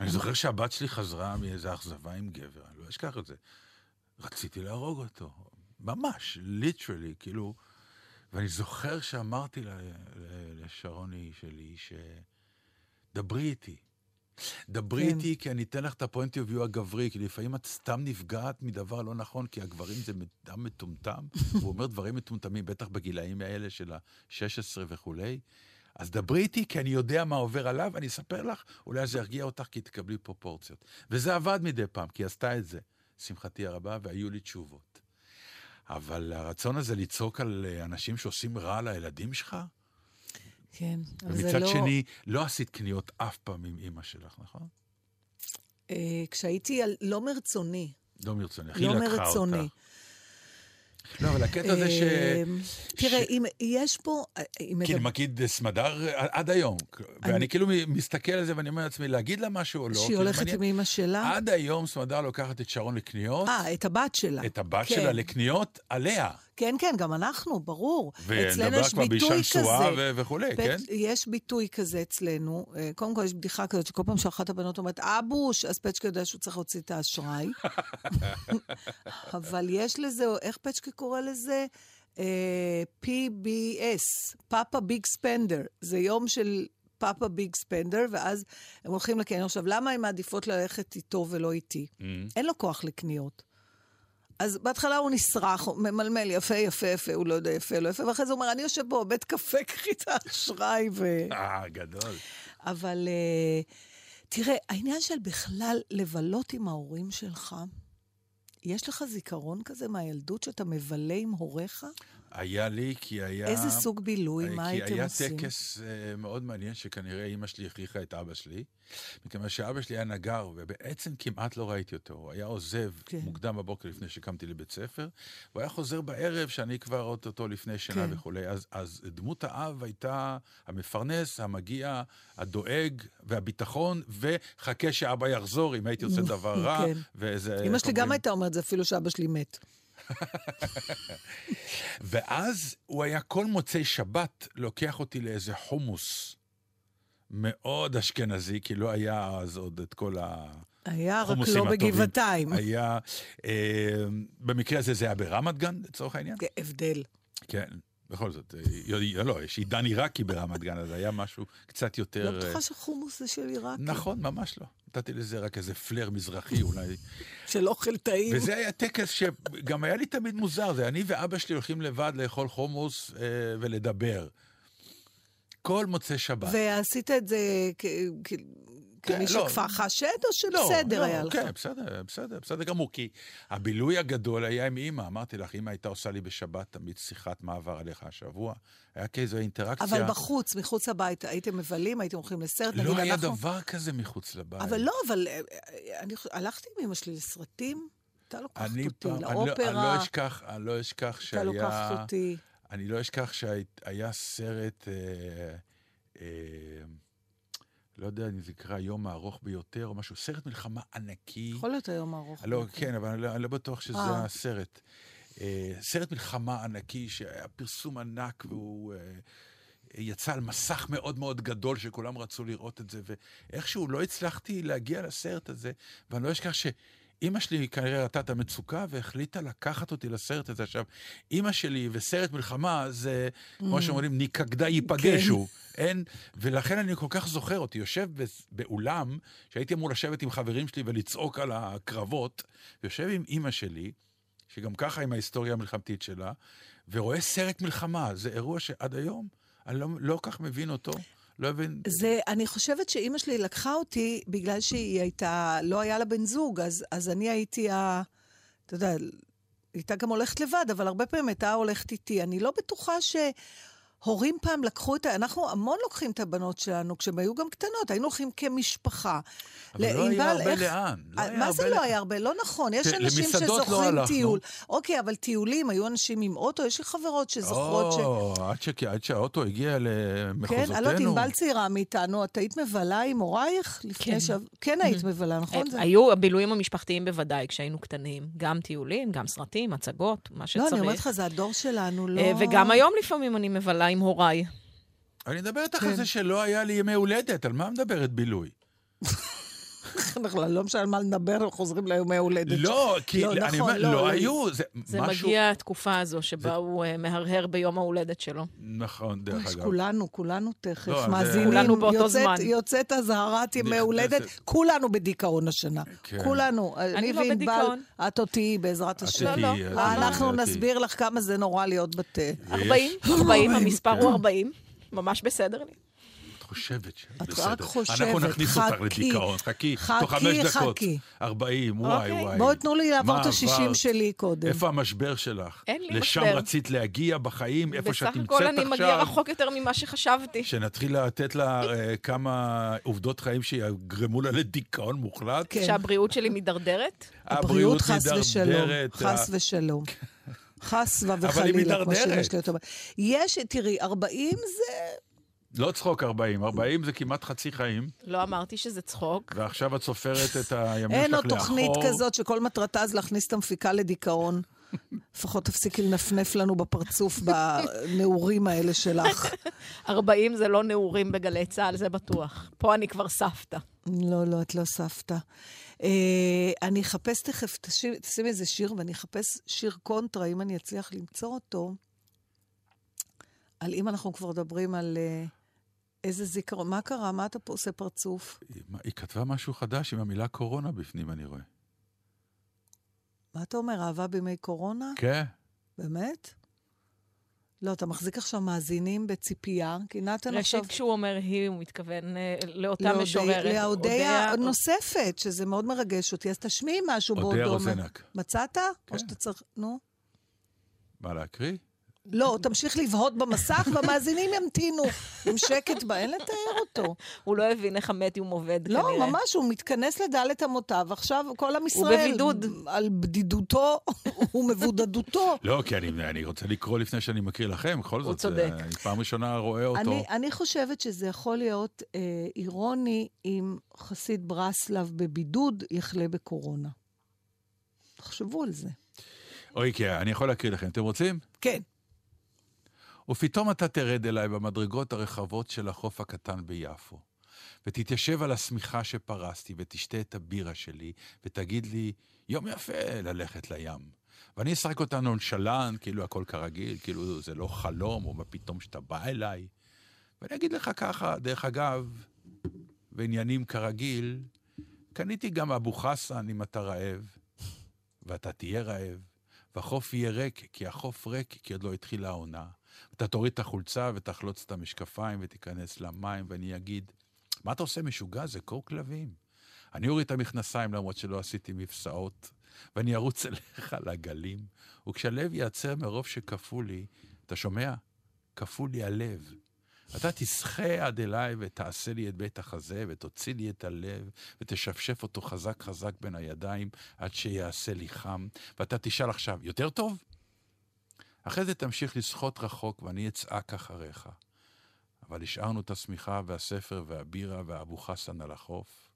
אני זוכר שהבת שלי חזרה מאיזו אכזבה עם גבר, אני לא אשכח את זה. רציתי להרוג אותו, ממש, ליטרלי, כאילו... ואני זוכר שאמרתי לשרוני שלי, שדברי איתי. דברי כן. איתי, כי אני אתן לך את ה-point of view הגברי, כי לפעמים את סתם נפגעת מדבר לא נכון, כי הגברים זה אדם מטומטם, הוא אומר דברים מטומטמים, בטח בגילאים האלה של ה-16 וכולי. אז דברי איתי, כי אני יודע מה עובר עליו, אני אספר לך, אולי זה ירגיע אותך, כי תקבלי פרופורציות. וזה עבד מדי פעם, כי היא עשתה את זה, לשמחתי הרבה, והיו לי תשובות. אבל הרצון הזה לצעוק על אה, אנשים שעושים רע לילדים שלך, כן, אבל זה ומצד לא... שני, לא עשית קניות אף פעם עם אימא שלך, נכון? אה, כשהייתי על- לא מרצוני, לא מרצוני, הכי לא לקחה מרצוני. אותך. לא, אבל הקטע זה ש... אמ, תראה, אם יש פה... אה, כאילו, מגיד סמדר עד היום. ואני כאילו מסתכל על זה ואני אומר לעצמי, להגיד לה משהו או לא. שהיא כאילו, הולכת. עם אמא שלה? עד היום סמדר לוקחת את שרון לקניות, אה, את הבת שלה. את הבת כן. שלה לקניות עליה. כן, כן, גם אנחנו, ברור. אצלנו ונדבר יש ביטוי כזה. ו- וכולי, כן? יש ביטוי כזה אצלנו. אה, קודם כל, יש בדיחה כזאת, שכל פעם שאחת הבנות אומרת, אבוש, אז פצ'קה יודע שהוא צריך להוציא את האשראי. אבל יש לזה, איך פצ'קה קורא לזה? PBS, פאפה ביג ספנדר. זה יום של פאפה ביג ספנדר, ואז הם הולכים לקניון. עכשיו, למה הן מעדיפות ללכת איתו ולא איתי? Mm. אין לו כוח לקניות. אז בהתחלה הוא נסרח, הוא ממלמל יפה, יפה, יפה, הוא לא יודע יפה, לא יפה, ואחרי זה הוא אומר, אני יושב פה בבית קפה, קחי את האשראי ו... אה, גדול. אבל uh, תראה, העניין של בכלל לבלות עם ההורים שלך, יש לך זיכרון כזה מהילדות שאתה מבלה עם הוריך? היה לי, כי היה... איזה סוג בילוי, אה, מה כי הייתם היה עושים? טקס אה, מאוד מעניין, שכנראה אימא שלי הכריחה את אבא שלי, מכיוון שאבא שלי היה נגר, ובעצם כמעט לא ראיתי אותו. הוא היה עוזב כן. מוקדם בבוקר לפני שקמתי לבית ספר, והוא היה חוזר בערב, שאני כבר אוטוטו לפני שינה כן. וכולי. אז, אז דמות האב הייתה המפרנס, המגיע, הדואג והביטחון, וחכה שאבא יחזור אם הייתי עושה דבר רע. כן. ואיזה... איך שלי גם? הייתה אומרת זה אפילו שאבא שלי מת. ואז הוא היה כל מוצאי שבת לוקח אותי לאיזה חומוס מאוד אשכנזי, כי לא היה אז עוד את כל היה, רק לא. בגבעתיים. היה, אה, במקרה הזה זה היה ברמת גן, לצורך העניין. הבדל. כן, בכל זאת, אה, לא, יש עידן עיראקי ברמת גן, אז היה משהו קצת יותר... לא אה, בטוחה שחומוס זה של עיראקי. נכון, ממש לא. נתתי לזה רק איזה פלר מזרחי אולי. של אוכל טעים. וזה היה טקס שגם היה לי תמיד מוזר, זה אני ואבא שלי הולכים לבד לאכול חומוס אה, ולדבר. כל מוצאי שבת. ועשית את זה כמי כן, לא. שכפר חשד, או שבסדר לא, היה לך? כן, בסדר, בסדר, בסדר גמור, כי הבילוי הגדול היה עם אימא. אמרתי לך, אימא הייתה עושה לי בשבת תמיד שיחת מעבר עליך השבוע. היה כאיזו אינטראקציה. אבל בחוץ, מחוץ לבית, הייתם מבלים, הייתם הולכים לסרט, נגיד לא היה אנחנו... דבר כזה מחוץ לבית. אבל לא, אבל אה, אה, אני הלכתי עם אמא שלי לסרטים, אתה לוקחת אותי לא- לאופרה, אני לא אשכח, אני לא אשכח אתה שהיה... לוקחת אותי. אני לא אשכח שהיה סרט, אה, אה, לא יודע אם זה נקרא היום הארוך ביותר או משהו, סרט מלחמה ענקי. יכול להיות היום ארוך. לא, יותר. כן, אבל אני לא, אני לא בטוח שזה אה. הסרט. אה, סרט מלחמה ענקי שהיה פרסום ענק והוא אה, יצא על מסך מאוד מאוד גדול שכולם רצו לראות את זה, ואיכשהו לא הצלחתי להגיע לסרט הזה, ואני לא אשכח שאימא שלי כנראה ראתה את המצוקה והחליטה לקחת אותי לסרט הזה. עכשיו, אימא שלי וסרט מלחמה זה, כמו שאומרים, ניקגדה ייפגשו. אין, ולכן אני כל כך זוכר אותי, יושב באולם, שהייתי אמור לשבת עם חברים שלי ולצעוק על הקרבות, ויושב עם אימא שלי, שגם ככה עם ההיסטוריה המלחמתית שלה, ורואה סרט מלחמה. זה אירוע שעד היום אני לא, לא כל כך מבין אותו. לא מבין... זה, אני חושבת שאימא שלי לקחה אותי בגלל שהיא הייתה, לא היה לה בן זוג, אז, אז אני הייתי ה... אתה יודע, הייתה גם הולכת לבד, אבל הרבה פעמים הייתה הולכת איתי. אני לא בטוחה שהורים פעם לקחו את ה... אנחנו המון לוקחים את הבנות שלנו, כשהן היו גם קטנות, היינו הולכים כמשפחה. אבל לא היה הרבה איך- לאן. לא היה מה הרבה זה. לא היה הרבה? לא נכון. יש ת- אנשים לא שזוכרים הלכנו. טיול. אוקיי, אבל טיולים, היו אנשים עם אוטו, יש לי חברות שזוכרות ש... או, עד ש- עד שהאוטו הגיע כן, למחוזותינו. אני לא יודעת, ענבל צעירה מאיתנו, את היית מבלה עם הורייך? לפני כן. ש... כן היית מבלה, נכון? אה, זה- היו הבילויים המשפחתיים בוודאי כשהיינו קטנים. גם טיולים, גם סרטים, הצגות, מה לא, שצריך. אני אומרת לך, זה הדור שלנו, לא... אה, וגם היום לפעמים אני מבלה עם הוריי. אני מדבר איתך כן. על זה שלא היה לי ימי הולדת, על מה מדברת בילוי? אנחנו לא משנה על מה לדבר, חוזרים ליומי הולדת. לא, כי לא, אני נכון, אומר, לא, לא לא. היו, זה זה משהו... מגיע התקופה הזו שבה הוא אה, מהרהר ביום ההולדת שלו. נכון, דרך אגב. כולנו, כולנו תכף לא, זה- מאזינים. כולנו באותו יוצאת- זמן. יוצאת אזהרת ימי. הולדת, כולנו בדיכאון השנה. כן. כולנו. אני לא בדיכאון. את עוד תהיי בעזרת השם. לא, לא. אנחנו. נסביר לך כמה זה נורא להיות בת... ויש- 40, 40, המספר כן. הוא 40. ממש בסדר לי. את חושבת ש... את בסדר. רק חושבת, אנחנו נכניס אותך חכי. לדיכאון, חכי, חכי, תוך חמש דקות. חכי. 40, וואי אוקיי. וואי. בואו תנו לי לעבור את ה-60 עברת? שלי קודם. איפה המשבר שלך? אין לי לשם משבר. רצית להגיע בחיים, איפה שאת בסך נמצאת הכל עכשיו? אני מגיעה רחוק יותר ממה שחשבתי. שנתחיל לתת לה אה, כמה עובדות חיים שיגרמו לה לדיכאון מוחלט? כן. שהבריאות שלי מידרדרת? הבריאות חס ושלום. חס ושלום. חס וחלילה, כמו שלי הייתה אומרת. יש, תראי, 40 זה... לא צחוק 40, 40 זה כמעט חצי חיים, לא אמרתי שזה צחוק. ועכשיו את סופרת את הימים אין שלך עוד לאחור. תוכנית כזאת שכל מטרתה זה להכניס את המפיקה לדיכאון. לפחות תפסיקי לנפנף לנו בפרצוף בנעורים האלה שלך. 40 זה לא נעורים בגלי צה"ל, זה בטוח. פה אני כבר סבתא. לא, לא, את לא סבתא. אה, אני אחפש תכף, תשי- תשימי איזה שיר, ואני אחפש שיר קונטרה, אם אני אצליח למצוא אותו. על אם אנחנו כבר מדברים על אה, איזה זיכרון. מה קרה? מה אתה פה עושה פרצוף? היא- היא כתבה משהו חדש עם המילה קורונה בפנים, אני רואה. מה אתה אומר, אהבה בימי קורונה? כן. באמת? לא, אתה מחזיק עכשיו מאזינים בציפייה, כי נתן עכשיו... ראשית, כשהוא אומר היא, הוא מתכוון אה, לאותה להודי- משוררת. להודיה אודיה- נוספת, שזה מאוד מרגש אותי, אז תשמיעי משהו בעוד אודיה. רוזנק. מצאת? כן. או שאתה צריך... נו. מה להקריא? לא, תמשיך לבהות במסך, והמאזינים ימתינו עם שקט בה, אין לתאר אותו. הוא לא הבין איך המדיום עובד, לא, כנראה. ממש, הוא מתכנס לדלת אמותיו, עכשיו כל עם ישראל... בבידוד. על בדידותו ומבודדותו. לא, כי אני, אני רוצה לקרוא לפני שאני מקריא לכם, בכל זאת. צודק. אה, אני פעם ראשונה רואה אותו. אני, אני חושבת שזה יכול להיות אה, אירוני אם חסיד ברסלב בבידוד יחלה בקורונה. תחשבו על זה. אוי, כי אני יכול להקריא לכם. אתם רוצים? כן. ופתאום אתה תרד אליי במדרגות הרחבות של החוף הקטן ביפו, ותתיישב על השמיכה שפרסתי, ותשתה את הבירה שלי, ותגיד לי, יום יפה ללכת לים. ואני אשחק אותה נונשלן, כאילו הכל כרגיל, כאילו זה לא חלום, או מה פתאום שאתה בא אליי. ואני אגיד לך ככה, דרך אגב, בעניינים כרגיל, קניתי גם אבו חסן אם אתה רעב, ואתה תהיה רעב, והחוף יהיה ריק, כי החוף ריק, כי עוד לא התחילה העונה. אתה תוריד את החולצה ותחלוץ את המשקפיים ותיכנס למים, ואני אגיד, מה אתה עושה משוגע? זה קור כלבים. אני אוריד את המכנסיים למרות שלא עשיתי מפסעות, ואני ארוץ אליך לגלים, וכשהלב ייעצר מרוב שקפוא לי, אתה שומע? קפוא לי הלב. אתה תשחה עד אליי ותעשה לי את בית החזה, ותוציא לי את הלב, ותשפשף אותו חזק חזק בין הידיים, עד שיעשה לי חם, ואתה תשאל עכשיו, יותר טוב? אחרי זה תמשיך לשחות רחוק, ואני אצעק אחריך. אבל השארנו את השמיכה והספר והבירה והאבו חסן על החוף.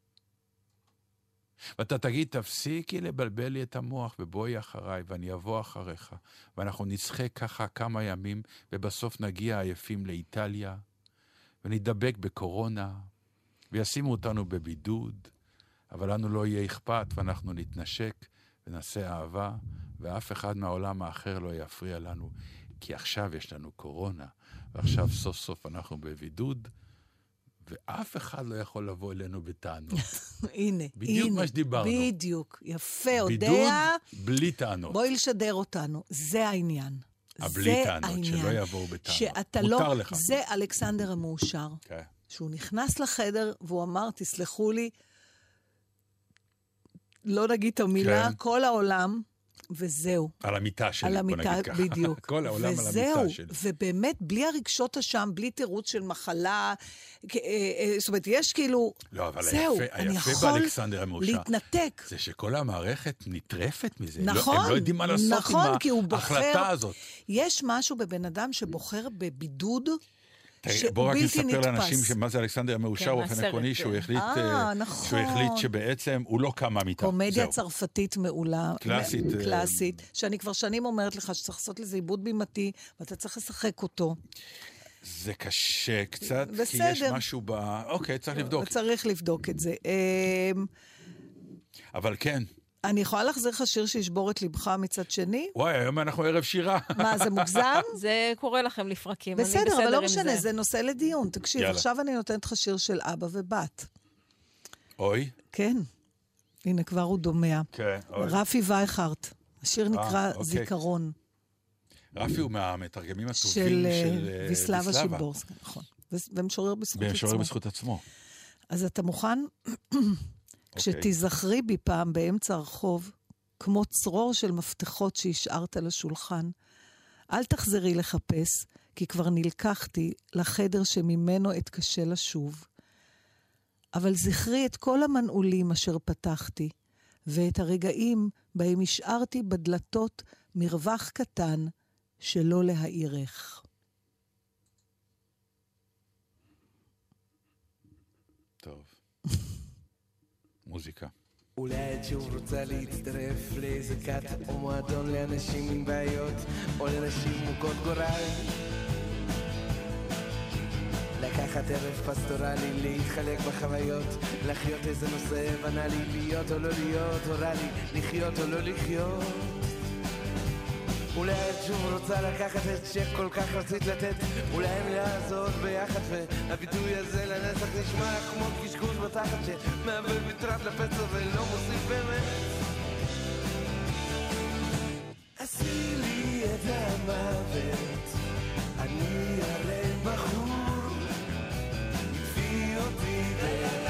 ואתה תגיד, תפסיקי לבלבל לי את המוח ובואי אחריי, ואני אבוא אחריך, ואנחנו נשחה ככה כמה ימים, ובסוף נגיע עייפים לאיטליה, ונדבק בקורונה, וישימו אותנו בבידוד, אבל לנו לא יהיה אכפת, ואנחנו נתנשק ונעשה אהבה, ואף אחד מהעולם האחר לא יפריע לנו, כי עכשיו יש לנו קורונה, ועכשיו סוף סוף אנחנו בבידוד, ואף אחד לא יכול לבוא אלינו בטענות. הנה, בדיוק הנה. מה שדיברנו. בדיוק. יפה, בידוד אודיה. בלי טענות. בואי לשדר אותנו. זה העניין. הבלי זה טענות, העניין. שלא יבואו בטענות. שאתה מותר לא... לך. זה אלכסנדר המאושר. כן. שהוא נכנס לחדר והוא אמר, תסלחו לי, לא נגיד את המילה, כן. כל העולם וזהו. על המיטה שלי, על בוא המיטה, נגיד ככה. בדיוק. כל העולם על וזהו, המיטה שלי. ובאמת, בלי הרגשות אשם, בלי תירוץ של מחלה, אה, אה, זאת אומרת, יש כאילו... לא, אבל זהו, היפה, אני היפה יכול באלכסנדר המאושר, להתנתק. זה שכל המערכת נטרפת מזה. נכון, לא, הם לא יודעים מה לעשות נכון, עם בוחר... ההחלטה הזאת. יש משהו בבן אדם שבוחר בבידוד, בוא רק נספר לאנשים. שמה זה אלכסנדר המאושר כן, באופן עקרוני, שהוא אה. החליט, אה, נכון. שהוא החליט שבעצם הוא לא קם מהמיטה. קומדיה. צרפתית מעולה. קלאסית, אה, קלאסית, שאני כבר שנים אומרת לך שצריך לעשות לזה עיבוד בימתי, ואתה צריך לשחק אותו. זה קשה קצת, כי יש. משהו ב... אוקיי, צריך לבדוק. צריך לבדוק את זה. אמ, אבל כן, אני יכולה להחזיר לך שיר שישבור את ליבך מצד שני? וואי, היום אנחנו ערב שירה. מה, זה מוגזם? זה קורה לכם לפרקים, אני בסדר, בסדר אבל לא משנה, זה. זה נושא לדיון. תקשיב, יאללה. עכשיו אני נותנת לך שיר של אבא ובת. אוי. כן. הנה, כבר הוא דומע. כן, אוי. רפי וייכרט. השיר נקרא אוקיי. זיכרון, רפי הוא מהמתרגמים של הטובים אה, של אה, ויסלבה שימבורסקי, נכון. ומשורר בזכות ומשורר עצמו. בזכות עצמו. אז אתה מוכן? אוקיי. כשתיזכרי בי פעם באמצע הרחוב, כמו צרור של מפתחות שהשארת על השולחן, אל תחזרי לחפש, כי כבר נלקחתי לחדר שממנו אתקשה לשוב. אבל זכרי את כל המנעולים אשר פתחתי, ואת הרגעים בהם השארתי בדלתות מרווח קטן שלא להאירך. טוב. מוזיקה. אולי את שוב רוצה להצטרף לאיזה כת או מועדון לאנשים עם בעיות או לנשים מוכות גורל לקחת ערב פסטורלי, להתחלק בחוויות לחיות איזה נושא בנאלי, להיות או לא להיות, הורה לי, לחיות או לא לחיות אולי את שוב רוצה לקחת את שכל כך רצית לתת. אולי המילה הזאת ביחד והביטוי הזה לנצח נשמע כמו קשקוש בתחת שמהווה מטרד לפצע ולא מוסיף באמת. עשי לי את המוות אני הרי בחור הביא אותי באהבה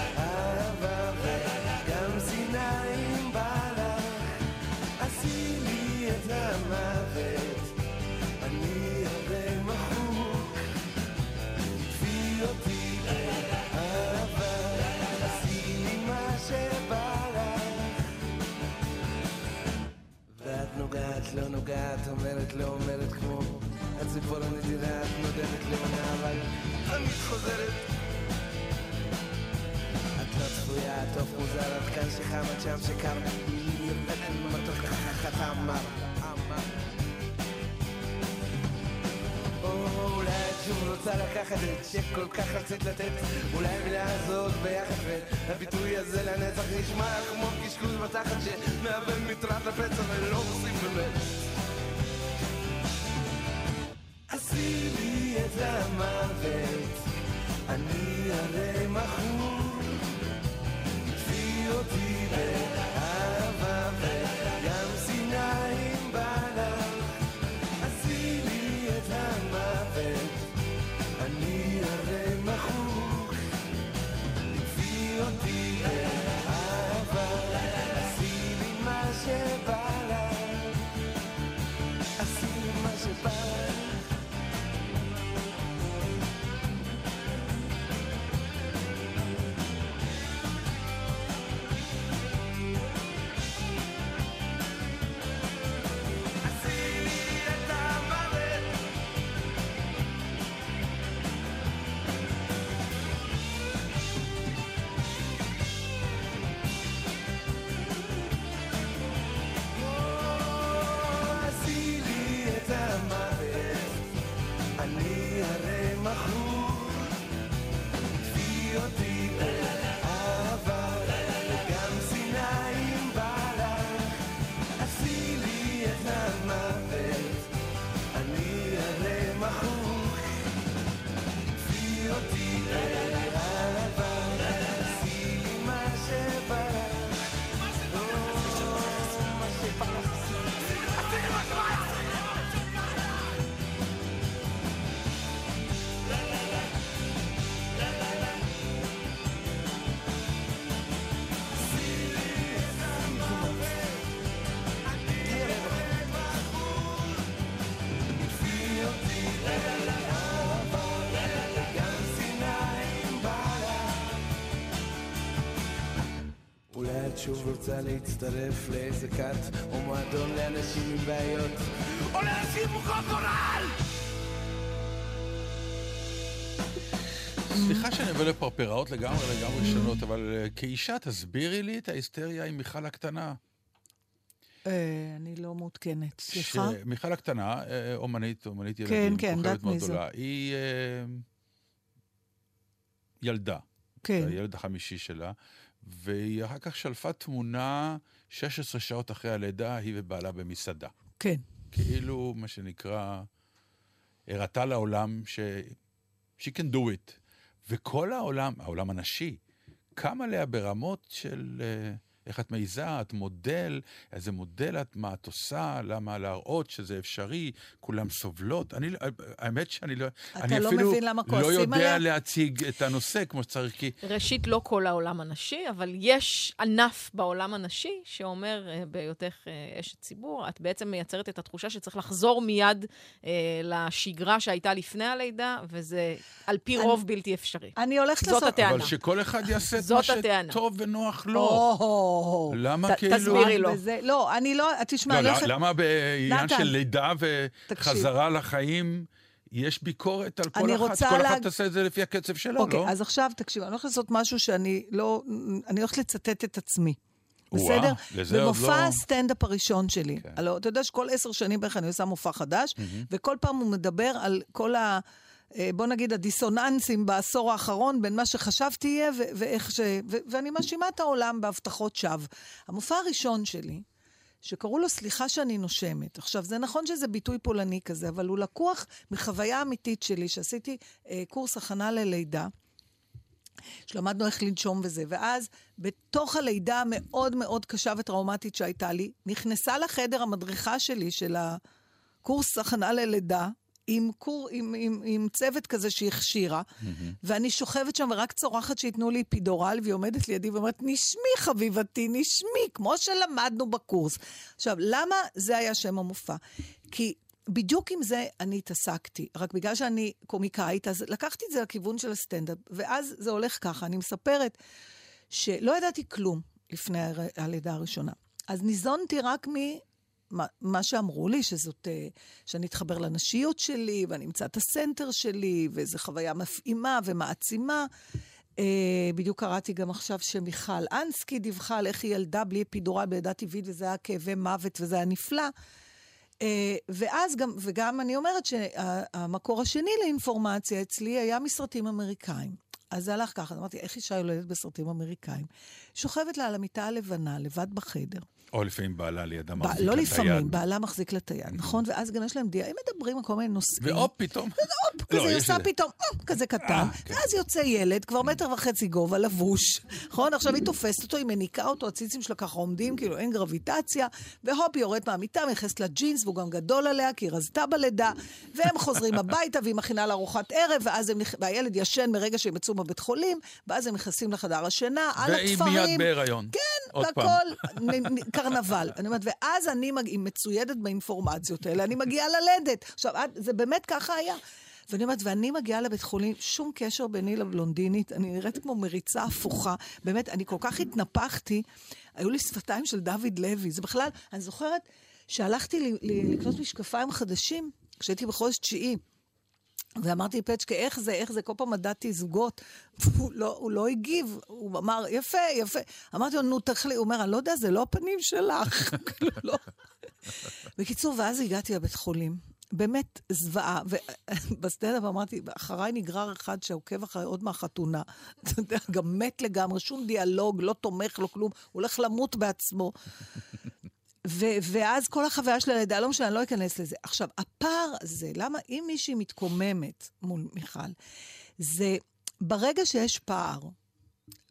את שכל כך רצית לתת אולי המילה הזאת ביחד והביטוי הזה לנצח נשמע כמו קשקוש בתחת שמהווה מטרד לפצע ולא מוסיף באמת שוב רוצה להצטרף לאיזה כת או מועדון לאנשים עם בעיות או לאנשים מוכות גורל! סליחה שאני מביא לפרפראות לגמרי לגמרי שונות, אבל אה, כאישה, תסבירי לי את ההיסטריה עם מיכל הקטנה. אה, אני לא מעודכנת. סליחה? מיכל הקטנה, אה, אומנית, אומנית כן, ילדים, כן, כוכבת יודעת מאוד מי זו. גדולה. היא ילדה, כן. הילד החמישי שלה, והיא אחר כך שלפה תמונה 16 שעות אחרי הלידה, היא ובעלה במסעדה. כן. כאילו, מה שנקרא, הראתה לעולם ש... she can do it. וכל העולם, העולם הנשי, קם עליה ברמות של אה, איך את מעיזה, את מודל, איזה מודל את, מה את עושה, למה להראות שזה אפשרי, כולם סובלות. אני, לא- האמת שאני לא, אני לא אפילו מבין למה לא יודע עליה? להציג את הנושא כמו שצריך, כי ראשית, לא כל העולם הנשי, אבל יש ענף בעולם הנשי שאומר, אה, בהיותך אה, אשת ציבור, את בעצם מייצרת את התחושה שצריך לחזור מיד אה, לשגרה שהייתה לפני הלידה, וזה על פי אני- רוב בלתי אפשרי. אני הולכת זאת לעשות... הטענה. אבל שכל אחד יעשה את זאת מה הטענה. שטוב ונוח לו. למה ת- כאילו... תסבירי לו. וזה- לא, אני לא... תשמע, לא, אני לא, הולכת... למה בעניין של לידה תקשיב. וחזרה לחיים, יש ביקורת על כל אני אחת? רוצה כל להג- אחת תעשה את זה לפי הקצב שלה, אוקיי, לא? אז עכשיו, תקשיב, אני הולכת לעשות משהו שאני לא... אני הולכת לצטט את עצמי. וואה, בסדר? במופע לא- הסטנדאפ הראשון שלי. כן. הלוא, אתה יודע שכל עשר שנים בערך אני עושה מופע חדש, וכל פעם הוא מדבר על כל ה... אה, בוא נגיד, הדיסוננסים בעשור האחרון בין מה שחשבתי יהיה ו- ואיך ש... ו- ואני מאשימה את העולם בהבטחות שווא. המופע הראשון שלי, שקראו לו סליחה שאני נושמת. עכשיו, זה נכון שזה ביטוי פולני כזה, אבל הוא לקוח מחוויה אמיתית שלי, שעשיתי אה, קורס הכנה ללידה. שלמדנו איך לנשום וזה, ואז בתוך הלידה המאוד מאוד קשה וטראומטית שהייתה לי, נכנסה לחדר המדריכה שלי של הקורס הכנה ללידה, עם, קור, עם, עם, עם צוות כזה שהיא הכשירה, ואני שוכבת שם ורק צורחת שייתנו לי פידורל, והיא עומדת לידי ואומרת, נשמי חביבתי, נשמי, כמו שלמדנו בקורס. עכשיו, למה זה היה שם המופע? כי בדיוק עם זה אני התעסקתי, רק בגלל שאני קומיקאית, אז לקחתי את זה לכיוון של הסטנדאפ, ואז זה הולך ככה, אני מספרת שלא ידעתי כלום לפני הלידה הראשונה. אז ניזונתי רק מ... מה- שאמרו לי, שזאת, אה, שאני אתחבר לנשיות שלי, ואני אמצא את הסנטר שלי, וזו חוויה מפעימה ומעצימה. אה, בדיוק קראתי גם עכשיו שמיכל אנסקי דיווחה על איך היא ילדה בלי אפידורל בלידה טבעית, וזה היה כאבי מוות, וזה היה נפלא. אה, ואז גם, וגם אני אומרת שהמקור השני לאינפורמציה אצלי היה מסרטים אמריקאים. אז זה הלך ככה, אמרתי, איך אישה יולדת בסרטים אמריקאים? שוכבת לה על המיטה הלבנה, לבד בחדר. או לפעמים בעלה לידה מחזיק לא לה את לפעמים. בעלה מחזיק לה את היד, נכון? ואז גם יש להם דיעה, הם מדברים על כל מיני נושאים. והופ, פתאום. כזה, לא, היא יש עושה. פתאום, כזה קטן, אה, כן. ואז יוצא ילד, כבר מטר וחצי גובה, לבוש, נכון? עכשיו היא תופסת אותו, היא מניקה אותו, הציצים שלה ככה עומדים, כאילו אין גרביטציה, והופ, היא יורדת מהמיטה, נכנסת לג'ינס, והוא גם גדול עליה, כי היא רזתה בלידה, והם חוזרים הביתה, והיא מכינה לארוחת ערב, ואז ישן מרגע שהם יצאו מבית חולים, ואז הם נכנסים לחדר השינה, על והיא התפרים. מיד בהיריון. כן. והכל קרנבל. אני אומרת, ואז אני מג... מצוידת באינפורמציות האלה, אני מגיעה ללדת. עכשיו, זה באמת ככה היה. ואני אומרת, ואני מגיעה לבית חולים, שום קשר ביני לבלונדינית, אני נראית כמו מריצה הפוכה. באמת, אני כל כך התנפחתי, היו לי שפתיים של דוד לוי. זה בכלל, אני זוכרת שהלכתי לקנות משקפיים חדשים, כשהייתי בחודש תשיעי. ואמרתי לפצ'קה, איך זה, איך זה? כל פעם מדדתי זוגות. הוא לא, הוא לא הגיב, הוא אמר, יפה, יפה. אמרתי לו, נו, תחלי. הוא אומר, אני לא יודע, זה לא הפנים שלך. כאילו, לא. בקיצור, ואז הגעתי לבית חולים. באמת זוועה. ובסטנדאפ אמרתי, אחריי נגרר אחד שעוקב אחריי עוד מהחתונה. אתה יודע, גם מת לגמרי, שום דיאלוג, לא תומך, לא כלום. הוא הולך למות בעצמו. ו- ואז כל החוויה של הלידה, לא משנה, אני לא אכנס לזה. עכשיו, הפער הזה, למה אם מישהי מתקוממת מול מיכל, זה ברגע שיש פער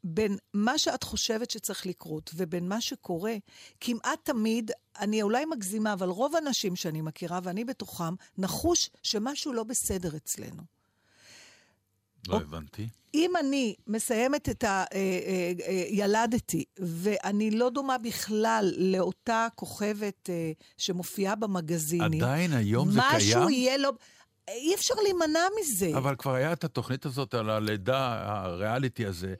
בין מה שאת חושבת שצריך לקרות ובין מה שקורה, כמעט תמיד, אני אולי מגזימה, אבל רוב הנשים שאני מכירה, ואני בתוכם, נחוש שמשהו לא בסדר אצלנו. לא הבנתי. אם אני מסיימת את ה... אה, אה, אה, ילדתי, ואני לא דומה בכלל לאותה כוכבת אה, שמופיעה במגזינים, עדיין היום זה קיים? משהו יהיה לו... אי אפשר להימנע מזה. אבל כבר היה את התוכנית הזאת על הלידה, הריאליטי הזה,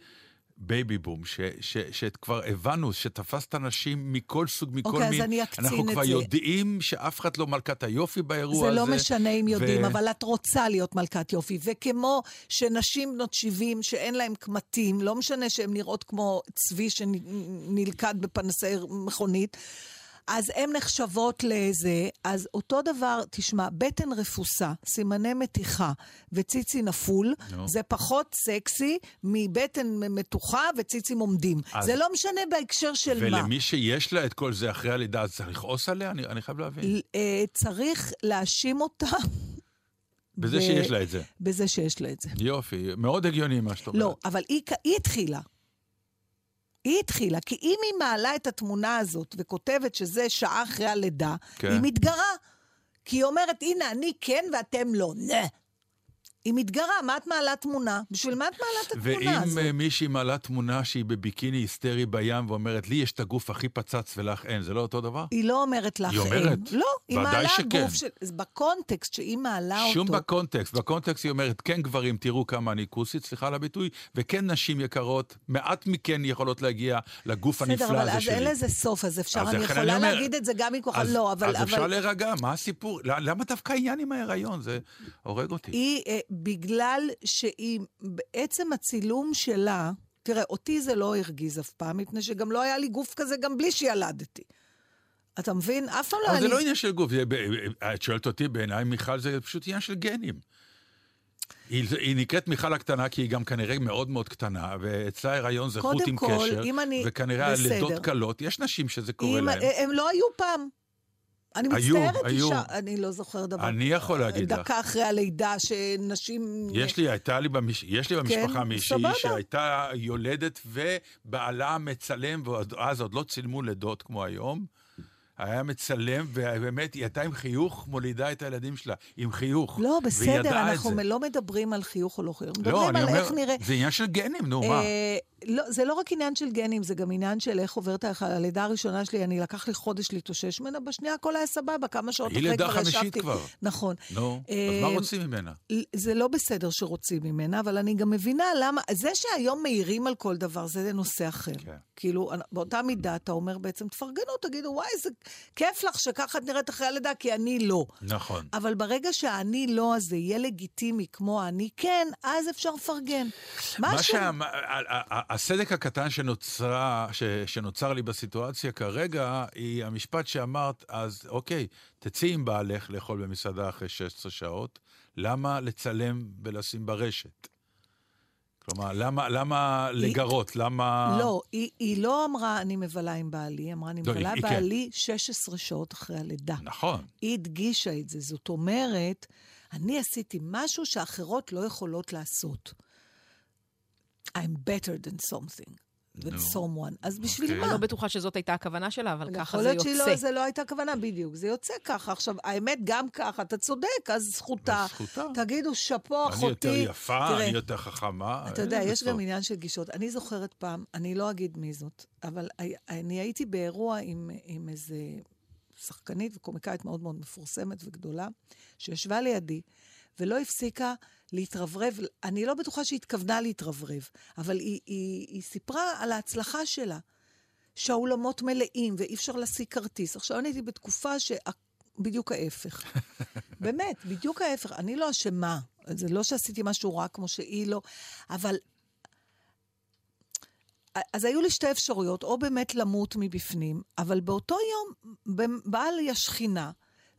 בייבי בום, ש- ש- שכבר הבנו, שתפסת נשים מכל סוג, מכל אוקיי, אז מין. אני אקצין אנחנו את כבר זה. יודעים שאף אחד לא מלכת היופי באירוע זה הזה. לא משנה אם יודעים, ו- אבל את רוצה להיות מלכת יופי. וכמו שנשים בנות 70 שאין להן קמטים, לא משנה שהן נראות כמו צבי שנלכד בפנסי מכונית, אז הן נחשבות לזה, אז אותו דבר, תשמע, בטן רפוסה, סימני מתיחה וציצי נפול, נו. זה פחות סקסי מבטן מתוחה וציצים עומדים. אז- זה לא משנה בהקשר של מה. ולמי שיש לה את כל זה אחרי הלידה, אז צריך לכעוס עליה? אני, אני חייב להבין. אה, צריך להאשים אותה בזה ו- שיש לה את זה. בזה שיש לה את זה. יופי, מאוד הגיוני מה שאת אומרת. לא, אבל היא, היא התחילה. היא התחילה, כי אם היא מעלה את התמונה הזאת וכותבת שזה שעה אחרי הלידה, כן. היא מתגרה. כי היא אומרת, הנה, אני כן ואתם לא. נה. היא מתגרה, מה את מעלה תמונה? בשביל מה את מעלה את התמונה ואם הזאת? אה, מישהי מעלה תמונה שהיא בביקיני היסטרי בים ואומרת, לי יש את הגוף הכי פצץ ולך אין, זה לא אותו דבר? היא לא אומרת לך היא אומרת. אין. לא, היא מעלה שכן. גוף של... בקונטקסט שהיא מעלה שום אותו... בקונטקסט, בקונטקסט היא אומרת, כן גברים, תראו כמה אני כוסית, סליחה על הביטוי, וכן נשים יקרות, מעט מכן יכולות להגיע לגוף הנפלא בסדר, אבל הזה אז שלי. אין לזה סוף, אז אפשר, אז אני יכולה אני אומר, להגיד את זה גם מכוחה, אז, לא, אבל... אז אפשר אבל... להירגע, מה הסיפור? למה דווקא העניין עם ההיריון? זה הורג אותי. היא, אה, בגלל שהיא, בעצם הצילום שלה, תראה, אותי זה לא הרגיז אף פעם, מפני שגם לא היה לי גוף כזה גם בלי שילדתי. אתה מבין? אף פעם לא אבל היה זה לי... לא עניין של גוף, זה ב- את שואלת אותי, בעיניי מיכל זה פשוט עניין של גנים. היא, היא נקראת מיכל הקטנה כי היא גם כנראה מאוד מאוד קטנה, ואצלה הריון זה חוט עם כל, קשר, אני- וכנראה. הלידות קלות, יש נשים שזה קורה אם, להן. הם לא היו פעם. אני היו, מצטערת, היו. אישה, אני לא זוכר דבר. אני יכול להגיד לך. דקה אחרי הלידה, שנשים... יש לי, הייתה לי, במש... יש לי במשפחה כן, מישהי סבבה. שהייתה יולדת ובעלה מצלם, ואז עוד לא צילמו לידות כמו היום. היה מצלם, ובאמת, היא הייתה עם חיוך, מולידה את הילדים שלה, עם חיוך. לא, בסדר, אנחנו. לא מדברים על חיוך או לא חיוך. לא, מדברים אני על אומר, איך נראה... זה עניין של גנים, נו, מה? לא, זה לא רק עניין של גנים, זה גם עניין של איך עוברת. הלידה הראשונה שלי, אני לקח לי חודש להתאושש ממנה, בשנייה הכל היה סבבה, כמה שעות היא אחרי לידה כבר חמישית ישבתי. כבר. נכון. נו, אז אה, מה רוצים ממנה? זה לא בסדר שרוצים ממנה, אבל אני גם מבינה למה, זה שהיום מעירים על כל דבר, זה נושא אחר. כן. כאילו, באותה מידה אתה אומר בעצם, תפרגנו, תגידו, וואי, זה כיף לך שככה את נראית אחרי הלידה, כי אני לא. נכון. אבל ברגע שהאני לא הזה יהיה לגיטימי כמו האני כן, אז אפשר לפרגן. מה משהו... שה... ה- ה- ה- הסדק הקטן שנוצרה, ש... שנוצר לי בסיטואציה כרגע, היא המשפט שאמרת, אז אוקיי, תצאי עם בעלך לאכול במסעדה אחרי 16 שעות, למה לצלם ולשים ברשת? כלומר, למה, למה לגרות? למה... לא, היא, היא לא אמרה, אני מבלה עם בעלי, היא אמרה, אני לא, מבלה היא- היא כן. בעלי 16 שעות אחרי הלידה. נכון. היא הדגישה את זה. זאת אומרת, אני עשיתי משהו שאחרות לא יכולות לעשות. I'm better than something, than someone. אז בשביל אוקיי. מה? אני לא בטוחה שזאת הייתה הכוונה שלה, אבל ככה יכול זה להיות יוצא. שהיא לא, זה לא הייתה כוונה, בדיוק. זה יוצא ככה. עכשיו, האמת, גם ככה, אתה צודק, אז זכותה. זכותה. תגידו, שאפו, אני אחותי. יותר יפה, תראה, אני יותר חכמה. אתה יודע, אין יש בסוף. גם עניין של גישות. אני זוכרת פעם, אני לא אגיד מי זאת, אבל אני הייתי באירוע עם, עם איזה שחקנית וקומיקאית מאוד מאוד מפורסמת וגדולה, שישבה לידי, ולא הפסיקה להתרברב. אני לא בטוחה שהיא התכוונה להתרברב, אבל היא, היא, היא סיפרה על ההצלחה שלה, שהאולמות מלאים ואי אפשר להשיג כרטיס. עכשיו, אני הייתי בתקופה ש... בדיוק ההפך. באמת, בדיוק ההפך. אני לא אשמה. זה לא שעשיתי משהו רע כמו שהיא לא, אבל... אז היו לי שתי אפשרויות, או באמת למות מבפנים, אבל באותו יום באה לי השכינה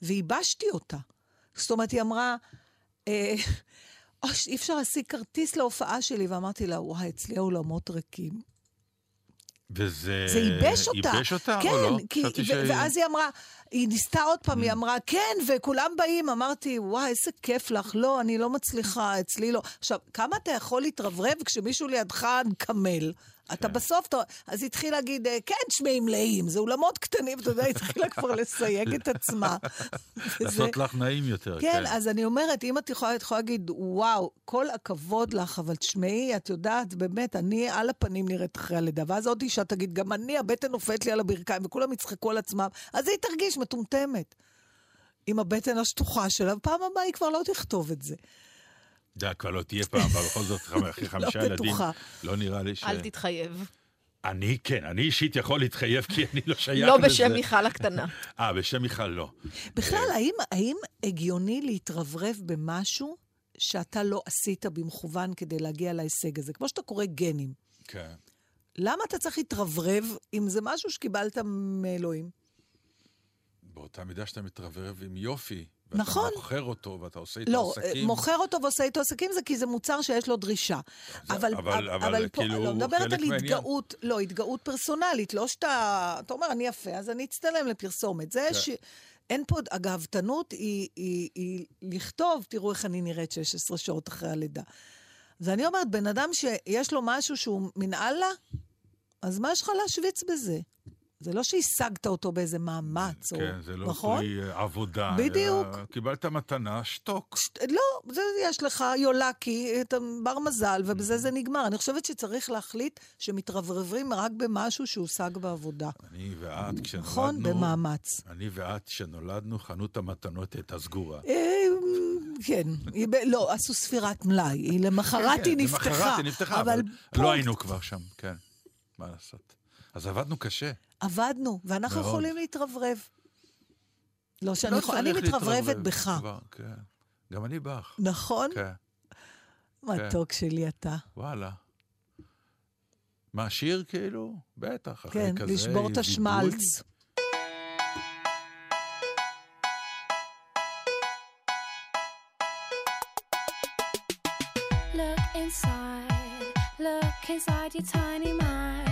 וייבשתי אותה. זאת אומרת, היא אמרה, אה, "אוש, אי אפשר להשיג כרטיס להופעה שלי, ואמרתי לה, וואי, אצלי האולמות ריקים. וזה... זה ייבש אותה. ייבש אותה כן, או לא? כי, חשבתי ו- שהיא- ואז היא אמרה, היא ניסתה עוד פעם, Mm. היא אמרה, כן, וכולם באים. אמרתי, וואי, איזה כיף לך. לא, אני לא מצליחה, אצלי לא. עכשיו, כמה אתה יכול להתרברב כשמישהו לידך מקמל? אתה כן. בסוף, אתה... אז היא התחילה להגיד, "אה, כן, תשמעי מלאים, זה אולמות קטנים, אתה יודע, היא התחילה כבר לסייג את עצמה. לעשות לך נעים יותר, כן, אז אני אומרת, אם את יכולה, את יכולה להגיד, וואו, כל הכבוד לך, אבל תשמעי, את יודעת, באמת, אני על הפנים נראית אחרי הלידה. ואז עוד אישה תגיד, גם אני, הבטן נופלת לי על הברכיים, וכולם יצחקו על עצמם, אז היא תרגיש מטומטמת. עם הבטן השטוחה שלה, ופעם הבאה היא כבר לא תכתוב את זה. יודע, כבר לא תהיה פעם, אבל בכל זאת, אחרי חמישה ילדים, בטוחה. לא נראה לי ש... אל תתחייב. אני כן, אני אישית יכול להתחייב, כי אני לא שייך לא לזה. בשם מיכל הקטנה. אה, בשם מיכל לא. בכלל, האם, האם הגיוני להתרברב במשהו שאתה לא עשית במכוון כדי להגיע להישג הזה? כמו שאתה קורא גנים. כן. למה אתה צריך להתרברב אם זה משהו שקיבלת מאלוהים? באותה מידה שאתה מתרברב עם יופי. נכון. ואתה מוכר אותו, ואתה עושה איתו לא, עסקים. מוכר אותו ועושה איתו עסקים זה כי זה מוצר שיש לו דרישה. זה- אבל, אבל- אבל אבל פה, כאילו לא מדברת על. התגאות, לא, התגאות פרסונלית, לא שאתה, אתה אומר, אני יפה, אז אני אצטלם לפרסומת. זה כן. ש... אין פה, הגאוותנות היא, היא, היא לכתוב, תראו איך אני נראית 16 שעות אחרי הלידה. ואני אומרת, בן אדם שיש לו משהו שהוא מן אללה, אז מה יש לך להשוויץ בזה? זה לא שהשגת אותו באיזה מאמץ, או... כן, זה לא נכון? פרי אה, עבודה. בדיוק. אלא קיבלת מתנה, שתוק. ש- לא, זה יש לך יולקי, אתה בר מזל, ובזה זה נגמר. אני חושבת שצריך להחליט שמתרברבים רק במשהו שהושג בעבודה. אני ואת, כשנולדנו... נכון? במאמץ. אני ואת, כשנולדנו, חנות המתנות הייתה סגורה. אה, כן, היא ב- לא, עשו ספירת מלאי, היא למחרת היא נפתחה. כן, למחרת היא נפתחה, אבל לא היינו כבר שם, כן. מה לעשות? אז עבדנו קשה. עבדנו, ואנחנו מאוד. יכולים להתרברב. לא שאני לא יכולה, אני מתרברבת בך. כבר, כן. גם אני בך. נכון? כן, מתוק שלי אתה. וואלה. מה, שיר כאילו? בטח, אחרי כן, כזה לשבור את. השמלץ. Look inside, look inside your tiny mind,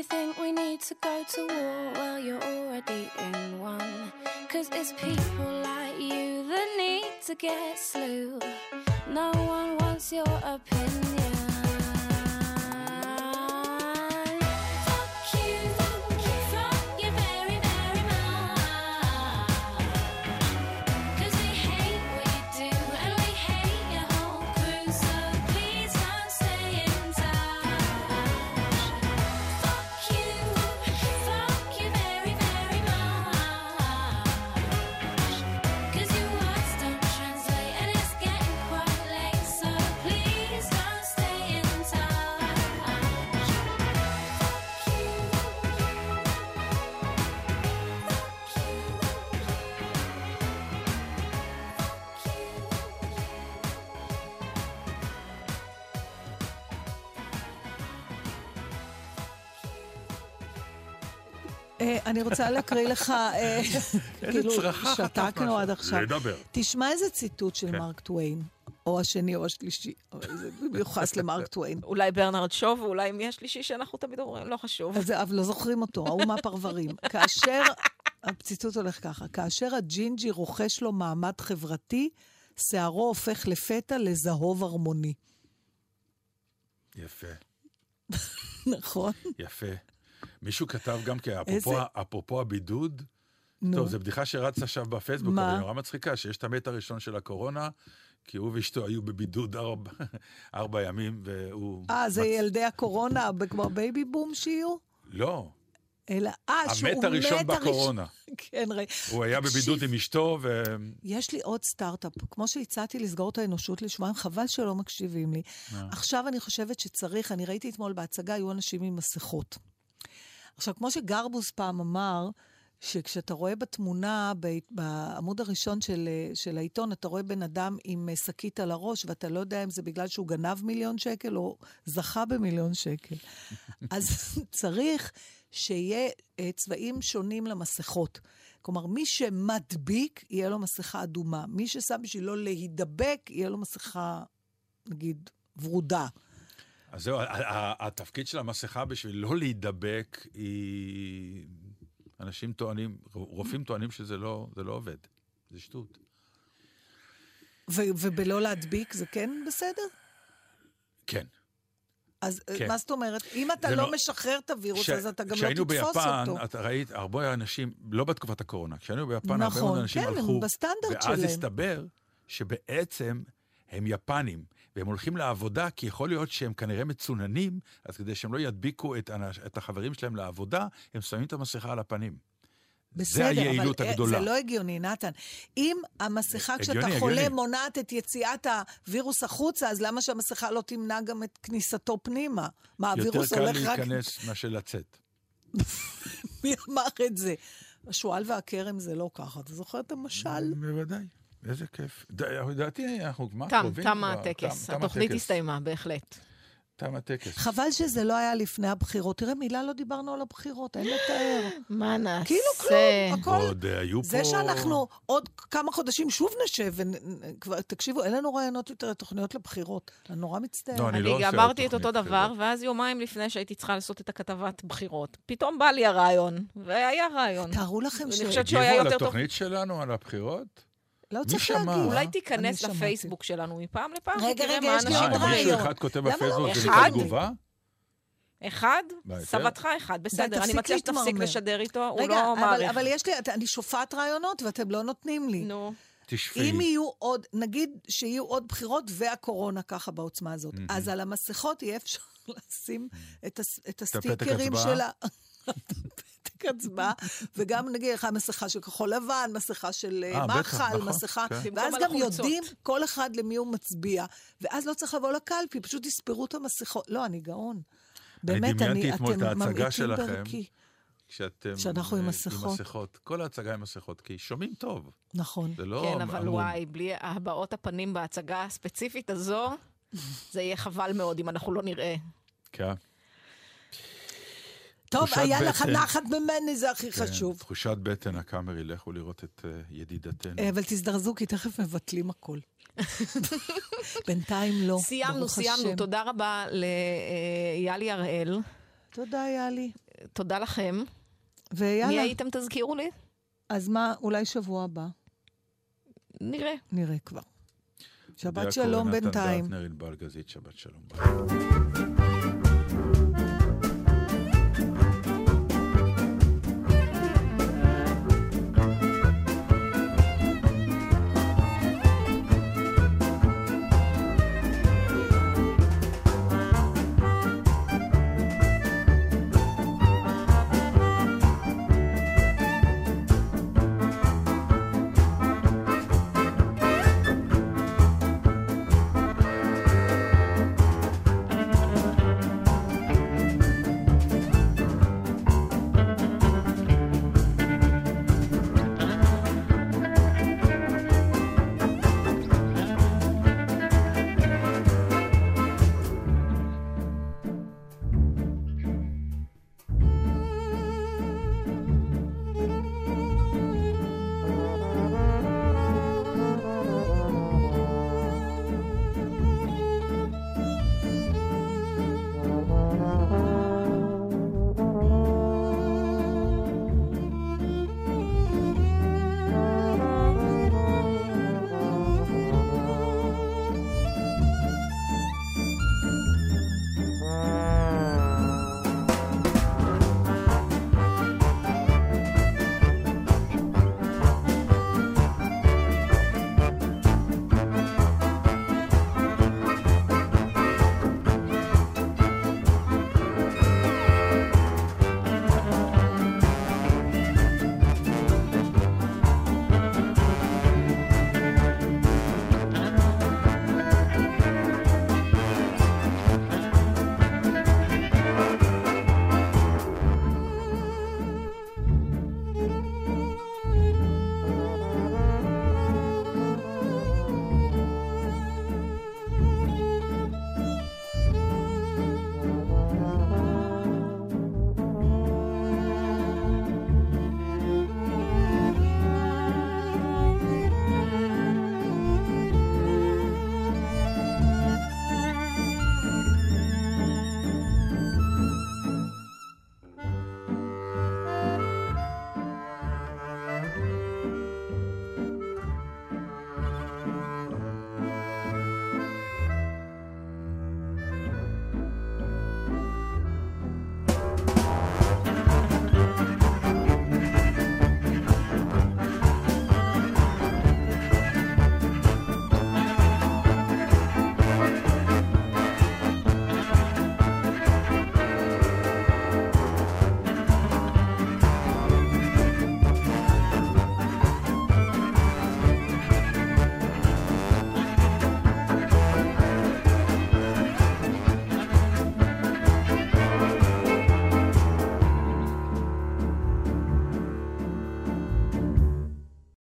You think we need to go to war. Well, you're already in one. Cause it's people like you that need to get slew. No one wants your opinion. אני רוצה להקריא לך, אה, כאילו, שתקנו. עד עכשיו. לדבר. תשמע איזה ציטוט של כן. מרק טוויין, או השני או השלישי, אבל זה מיוחס למרק טוויין. אולי ברנרד שו, ואולי מי השלישי שאנחנו תמיד אומרים, לא חשוב. אז אבל לא זוכרים אותו, ההוא מהפרברים. כאשר, הציטוט הולך ככה, כאשר הג'ינג'י רוכש לו מעמד חברתי, שערו הופך לפתע לזהוב הרמוני. יפה, נכון? יפה. מישהו כתב גם כי אפרופו, איזה- אפרופו הבידוד, נו. טוב, זו בדיחה שרצה עכשיו בפייסבוק, מה? אבל נורא מצחיקה, שיש את המת הראשון של הקורונה, כי הוא ואשתו היו בבידוד ארבע, ארבע ימים, והוא... אה, זה מצ- ילדי הקורונה, כמו בייבי בום שיהיו? לא, אלא, אה, שהוא מת המת הראשון בקורונה. כן, ראי. הוא היה בבידוד עם אשתו, ו... יש לי עוד סטארט-אפ. כמו שהצעתי לסגור את האנושות לשבועיים, חבל שלא מקשיבים לי. עכשיו אני חושבת שצריך, אני ראיתי אתמול בהצגה, היו אנשים עם מסכות. עכשיו, כמו שגרבוס פעם אמר, שכשאתה רואה בתמונה, בעמוד הראשון של, של העיתון, אתה רואה בן אדם עם אה, שקית על הראש, ואתה לא יודע אם זה בגלל שהוא גנב מיליון שקל או זכה במיליון שקל. אז צריך שיהיה אה, צבעים שונים למסכות. כלומר, מי שמדביק, יהיה לו מסכה אדומה. מי ששם בשביל לא להידבק, יהיה לו מסכה, נגיד, ורודה. אז זהו, התפקיד של המסכה בשביל לא להידבק, היא... אנשים טוענים, רופאים טוענים שזה לא, זה לא עובד. זה שטות. ו- ובלא להדביק זה כן בסדר? כן. אז כן. כן. מה זאת אומרת? אם אתה לא לא- משחרר את הווירוס, כש- אז אתה גם לא כשהיינו תתפוס ביפן, אותו. אתה ראית הרבה אנשים, לא בתקופת הקורונה, כשהיינו ביפן, הרבה נכון, מאוד אנשים כן, הלכו, בסטנדרט ואז שלהם. הסתבר שבעצם הם יפנים, והם הולכים לעבודה, כי יכול להיות שהם כנראה מצוננים, אז כדי שהם לא ידביקו את, את החברים שלהם לעבודה, הם שמים את המסכה על הפנים. בסדר, היעילות אבל אה, הגדולה. זה לא הגיוני, נתן. אם המסכה כשאתה הגיוני, חולה הגיוני. מונעת את יציאת הווירוס החוצה, אז למה שהמסכה לא תמנע גם את כניסתו פנימה? מה, יותר הווירוס קל הולך רק... להיכנס מאשר לצאת. מי אמר את זה? השועל והכרם זה לא ככה. אתה זוכר את המשל? בוודאי. איזה כיף. לדעתי אנחנו מה תם, קרובים תם כבר. הטקס. תם התוכנית. הסתיימה, בהחלט. תם הטקס. חבל שזה לא היה לפני הבחירות. תראה, מילה לא דיברנו על הבחירות, אין לתאר. מה נעשה? כאילו כלום, הכל... עוד אה, היו פה... זה שאנחנו עוד כמה חודשים שוב נשב, תקשיבו, אין לנו רעיונות יותר לתוכניות לבחירות. אני נורא מצטערת. לא, אני לא אני אמרתי עוד את אותו דבר. ואז יומיים לפני שהייתי צריכה לעשות את הכתבת בחירות, פתאום בא לי הרעיון, והיה רעיון. תארו לכם אני ש... חושבת שהוא היה הגיבו יותר על טוב. התוכנית שלנו, על הבחירות? לא צריך שמע? להגיד. אולי תיכנס שמעתי. לפייסבוק שלנו מפעם לפעם, רגע, רגע, יש לי עוד רעיון. אחד כותב למה לא? בפייסבוק, זה אחד? נקרא תגובה? אחד? סבתך אחד, בסדר. אני מציעה שתפסיק. לשדר איתו, הוא רגע, לא אבל, מעריך. אבל יש לי, אני שופעת רעיונות ואתם לא נותנים לי. נו. תשפי. אם יהיו עוד, נגיד שיהיו עוד בחירות והקורונה ככה בעוצמה הזאת, אז על המסכות יהיה אפשר לשים את, הס, את הסטיקרים? של ה... פתק הצבעה, וגם נגיד לך מסכה של כחול לבן, מסכה של אה, אה, מחל, נכון, מסכה, כן. ואז גם. יודעים כל אחד למי הוא מצביע, ואז לא צריך לבוא לקלפי, פשוט יספרו את המסכות. לא, אני גאון. באמת, אני, אתמול את אתם ההצגה ממעיטים שלכם. בערכי. כשאתם... שאנחנו עם אה, מסכות. עם מסכות. כל ההצגה עם מסכות, כי שומעים טוב. נכון. זה לא כן, אבל עמום. וואי, בלי הבעות הפנים בהצגה הספציפית הזו, זה יהיה חבל מאוד אם אנחנו לא נראה. כן. טוב, היה לך בטן. נחת ממני, זה הכי כן, חשוב. תחושת בטן, הקאמרי, לכו לראות את אה, ידידתנו. אה, אבל תזדרזו, כי תכף מבטלים הכל. בינתיים לא, סיימנו, סיימנו. השם. תודה רבה ליאלי הראל. תודה, יאלי. תודה לכם. מי ויאללה, הייתם, תזכירו לי? אז מה, אולי שבוע הבא? נראה. נראה כבר. שבת שלום בינתיים. דטנר, ענבל גזית, שבת שלום. ביי.